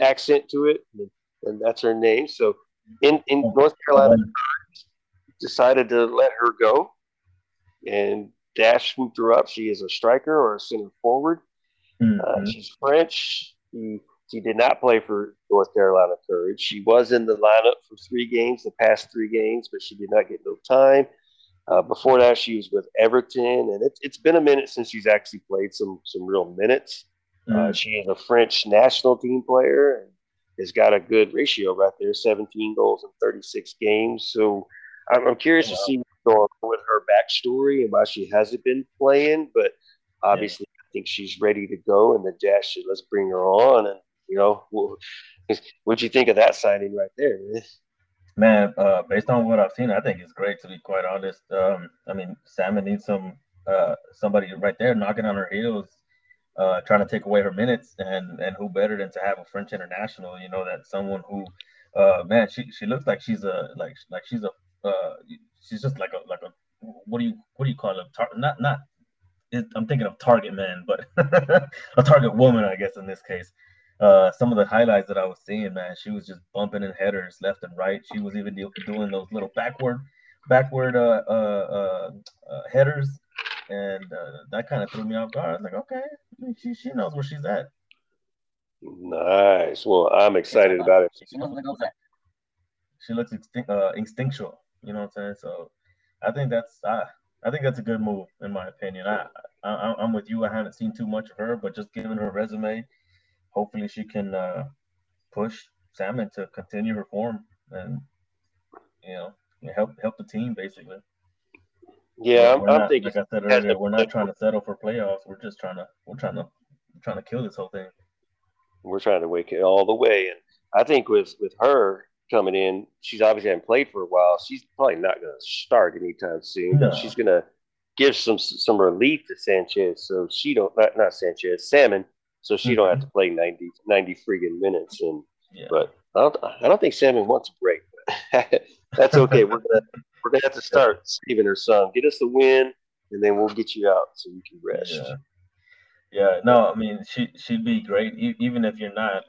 accent to it, and, and that's her name. So in, in North Carolina, decided to let her go, and Dash swooped her up. She is a striker or a center forward. Uh, Mhm. she's French. She, she did not play for North Carolina Courage. She was in the lineup for three games, the past three games, but she did not get no time. Uh, before that, she was with Everton, and it's it's been a minute since she's actually played some some real minutes. Uh, Mhm. she is a French national team player and has got a good ratio right there 17 goals in 36 games. So I'm, I'm curious to see what's going on with her backstory and why she hasn't been playing. But obviously, I think she's ready to go. And the should let's bring her on. And, you know, what'd you think of that signing right there? man? Man, uh, based on what I've seen, I think it's great to be quite honest. Um, I mean, Salmon needs some uh, somebody right there knocking on her heels, uh, trying to take away her minutes, and and who better than to have a French international? You know, that someone who, uh, man, she she looks like she's a like like she's a uh, she's just like a like a what do you what do you call it? Tar- not not. It, I'm thinking of target man, but a target woman, I guess in this case uh, some of the highlights that I was seeing, man, she was just bumping in headers left and right. She was even do- doing those little backward, backward uh, uh, uh, uh, headers, and uh, that kind of threw me off guard. I was like, okay, she she knows where she's at. Nice. Well, I'm excited about it. She, she knows where goes at. She looks uh, instinctual. You know what I'm saying? So I think that's I, I think that's a good move in my opinion. I, I I'm with you. I haven't seen too much of her, but just given her resume, hopefully she can uh, push Salmon to continue her form and you know help help the team basically. Yeah, I'm, We're I'm not- thinking. like I said earlier, we're not trying to settle for playoffs. We're just trying to we're trying to we're trying to kill this whole thing. we're trying to wake it all the way. And I think with with her coming in, she's obviously hasn't played for a while. She's probably not going to start anytime soon. No. She's going to give some some relief to Sanchez, so she don't not not Sanchez Salmon, so she don't have to play 90, 90 friggin' minutes. And Yeah. but I don't I don't think Salmon wants a break. But that's okay. we're gonna we're gonna have to start saving her some. Get us the win, and then we'll get you out so you can rest. Yeah. Yeah, no, I mean she she'd be great e- even if you're not,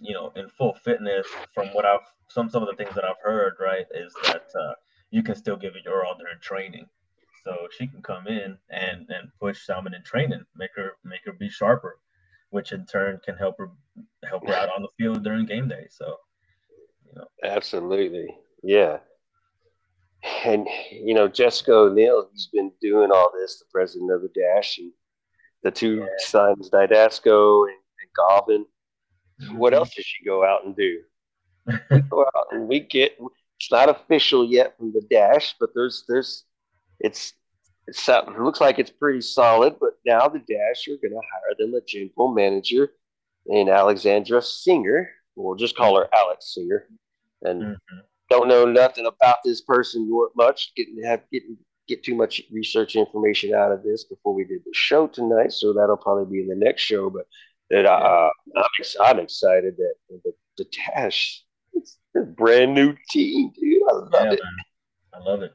you know, in full fitness. From what I've some some of the things that I've heard, right, is that uh, you can still give it your all during training. So she can come in and and push Salmon in training, make her make her be sharper, which in turn can help her help her out on the field during game day. So, you know, Absolutely. Yeah. And, you know, Jessica O'Neill, who's been doing all this, the president of the Dash, and the two Yeah. sons, Dydasco and, and Gauvin. What else does she go out and do? We go out and we get, it's not official yet from the Dash, but there's, there's, it's, something, it looks like it's pretty solid, but now the Dash are going to hire them a general manager in Alexandra Singer. We'll just call her Alex Singer. And Mhm. don't know nothing about this person much. Getting have getting get too much research information out of this before we did the show tonight. So that'll probably be in the next show. But that uh, I'm excited that the, the Dash it's a brand new team, dude. I love yeah, it. man, I love it.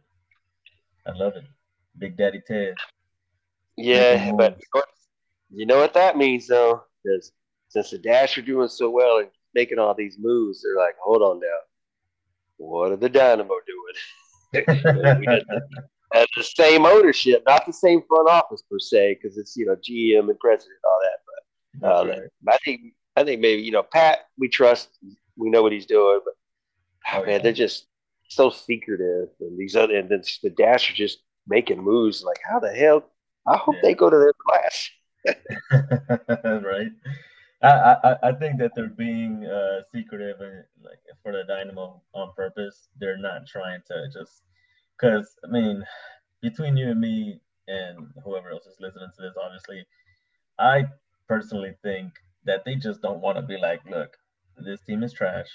I love it. Big Daddy Ted. Yeah, but you know what- you know what that means though, because since the Dash are doing so well and making all these moves, they're like, hold on now, what are the Dynamo doing? The- at the same ownership, not the same front office per se, because it's you know GM and president and all that. But uh, right. I think I think maybe you know Pat, we trust, we know what he's doing, but Oh, man, yeah. they're just so secretive, and these other and then the Dash are just making moves. Like how the hell? I hope Yeah. they go to their class. right. I, I I think that they're being uh, secretive and like for the Dynamo on purpose. They're not trying to just because I mean, between you and me and whoever else is listening to this, obviously, I personally think that they just don't want to be like, look, this team is trash.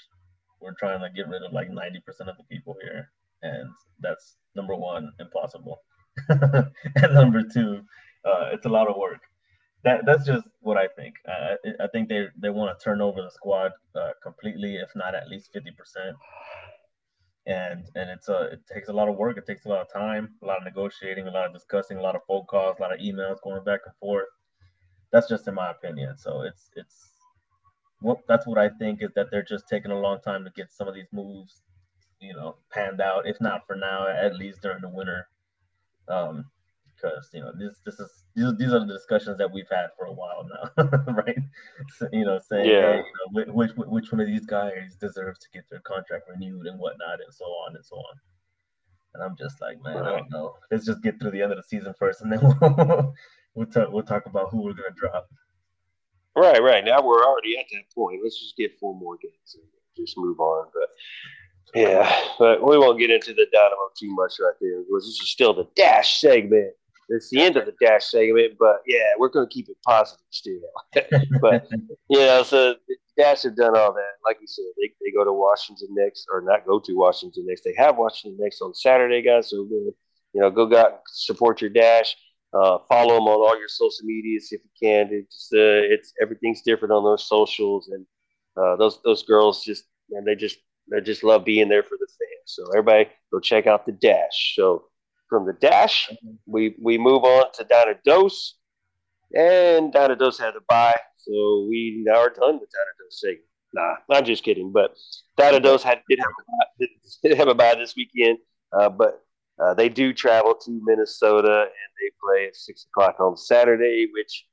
We're trying to get rid of like ninety percent of the people here, and that's number one, impossible. and number two, uh, it's a lot of work. That that's just what I think. Uh, I, think they they want to turn over the squad uh, completely, if not at least fifty percent. And and it's a it takes a lot of work. It takes a lot of time, a lot of negotiating, a lot of discussing, a lot of phone calls, a lot of emails going back and forth. That's just in my opinion. So it's it's what that's what I think is that they're just taking a long time to get some of these moves, you know, panned out. If not for now, at least during the winter. Um, because you know this this is these, these are the discussions that we've had for a while now, right? So, you know, saying Yeah. hey, you know, which, which which one of these guys deserves to get their contract renewed and whatnot and so on and so on. And I'm just like, man, I don't know. Let's just get through the end of the season first, and then we'll we'll talk we'll talk about who we're gonna drop. Right, right. Now we're already at that point. Let's just get four more games and just move on. But yeah, but we won't get into the Dynamo too much right there because this is still the dash segment. It's the end of the dash segment, but yeah, we're going to keep it positive still. but know, so Dash have done all that. Like you said, they, they go to Washington next, or not go to Washington next. They have Washington next on Saturday, guys. So you know, go and support your Dash. Uh, follow them on all your social medias if you can. It's just, uh, it's everything's different on those socials, and uh, those those girls just and they just they just love being there for the fans. So everybody go check out the Dash. So from the Dash, we we move on to Dynados, and Dynados had a bye, so we now are done with Dynados segment. Nah, I'm just kidding. But Dynados had did have a bye, did have a bye this weekend, uh, but uh, they do travel to Minnesota and they play at six o'clock on Saturday, which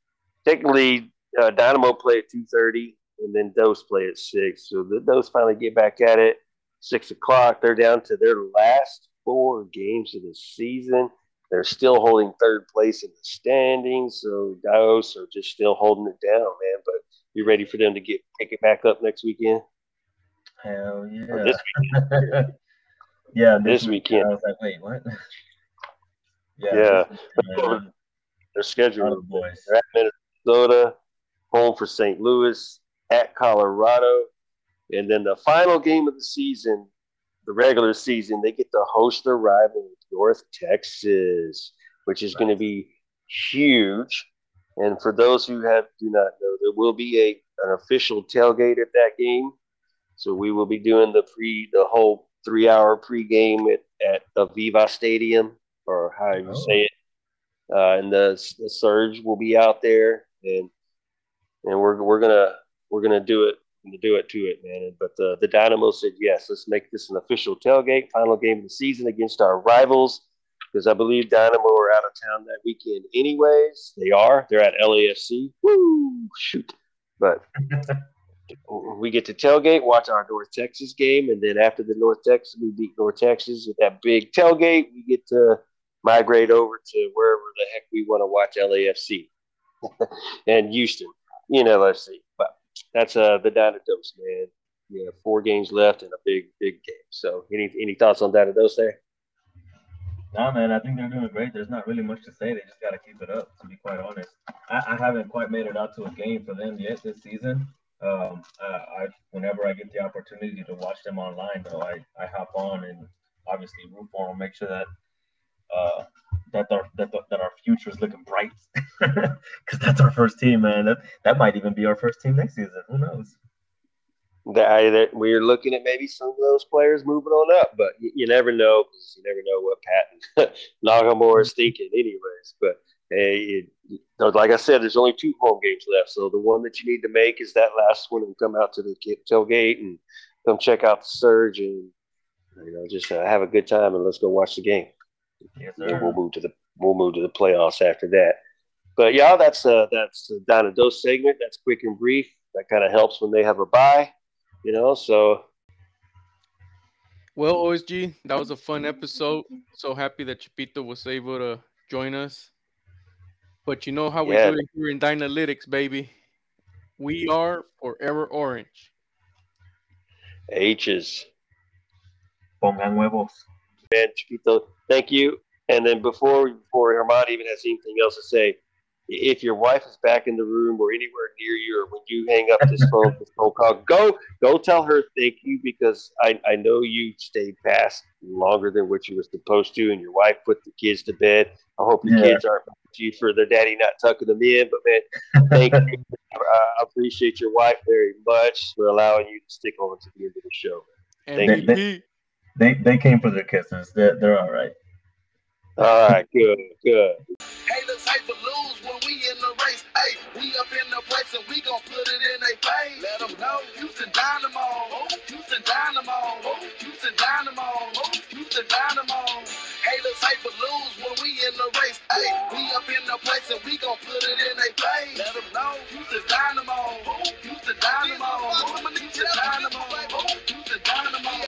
technically uh, Dynamo play at two thirty, and then Dos play at six. So the Dos finally get back at it six o'clock. They're down to their last four games of the season. They're still holding third place in the standings, so Dos are just still holding it down, man. But you ready for them to get pick it back up next weekend? Hell Or yeah. this weekend? yeah, This weekend. I was like, wait, what? Yeah. this weekend, man. Their schedule. Boys. They're at Minnesota, home for St. Louis, at Colorado, and then the final game of the season, the regular season, they get to host their rival North Texas, which is going to be huge. And for those who have do not know, there will be a an official tailgate at that game. So we will be doing the pre the whole three hour pregame at at Aveva Stadium or how you Oh. say it. Uh, and the the surge will be out there, and and we're we're gonna we're gonna do it gonna do it to it, man. But the the Dynamo said yes, let's make this an official tailgate, final game of the season against our rivals, because I believe Dynamo are out of town that weekend, anyways. They are. They're at LAFC. Woo! Shoot, but. We get to tailgate, watch our North Texas game, and then after the North Texas, we beat North Texas with that big tailgate. We get to migrate over to wherever the heck we want to watch LAFC and Houston, you know, let's see. But that's uh the Dynados, man. Yeah, four games left and a big, big game. So any any thoughts on Dynados there? Nah, man, I think they're doing great. There's not really much to say. They just got to keep it up, to be quite honest. I, I haven't quite made it out to a game for them yet this season. Um, I, I whenever I get the opportunity to watch them online, though, I, I hop on and obviously root for them, make sure that uh, that our that, that our future is looking bright, because that's our first team, man. That that might even be our first team next season. Who knows? That, we're looking at maybe some of those players moving on up, but you, you never know because you never know what Patton Nagamore is thinking, anyways. But hey, like I said, there's only two home games left, so the one that you need to make is that last one and come out to the tailgate and come check out the surge and you know just uh, have a good time and let's go watch the game. Yes, And we'll move to the we'll move to the playoffs after that. But yeah, that's uh that's the Donna Dose segment. That's quick and brief. That kind of helps when they have a bye, you know. So Well, OSG, that was a fun episode. So happy that Chepito was able to join us. But you know how we Yeah. do it here in Dynalytics, baby. We are forever orange. H's Pongan huevos. man, Chiquito, thank you. And then before before Herman even has anything else to say, if your wife is back in the room or anywhere near you, or when you hang up this phone, this phone call, go go tell her thank you because I, I know you stayed past longer than what you were supposed to, and your wife put the kids to bed. I hope your Yeah. kids aren't mad at you for their daddy not tucking them in, but man, thank you. I appreciate your wife very much for allowing you to stick on to the end of the show. Thank you. They they came for their kisses. They're they're all right. All right, good, good. Haters hate to lose when we in the race. Hey, we up in the place and we gon' put it in a face. Let them know Houston Dynamo, Houston Dynamo, Houston Dynamo, Houston Dynamo. Haters lose when we in the race. Hey, we up in the place and we put it in face. Let them know Houston Dynamo, Houston Dynamo, Houston Dynamo, Houston Dynamo.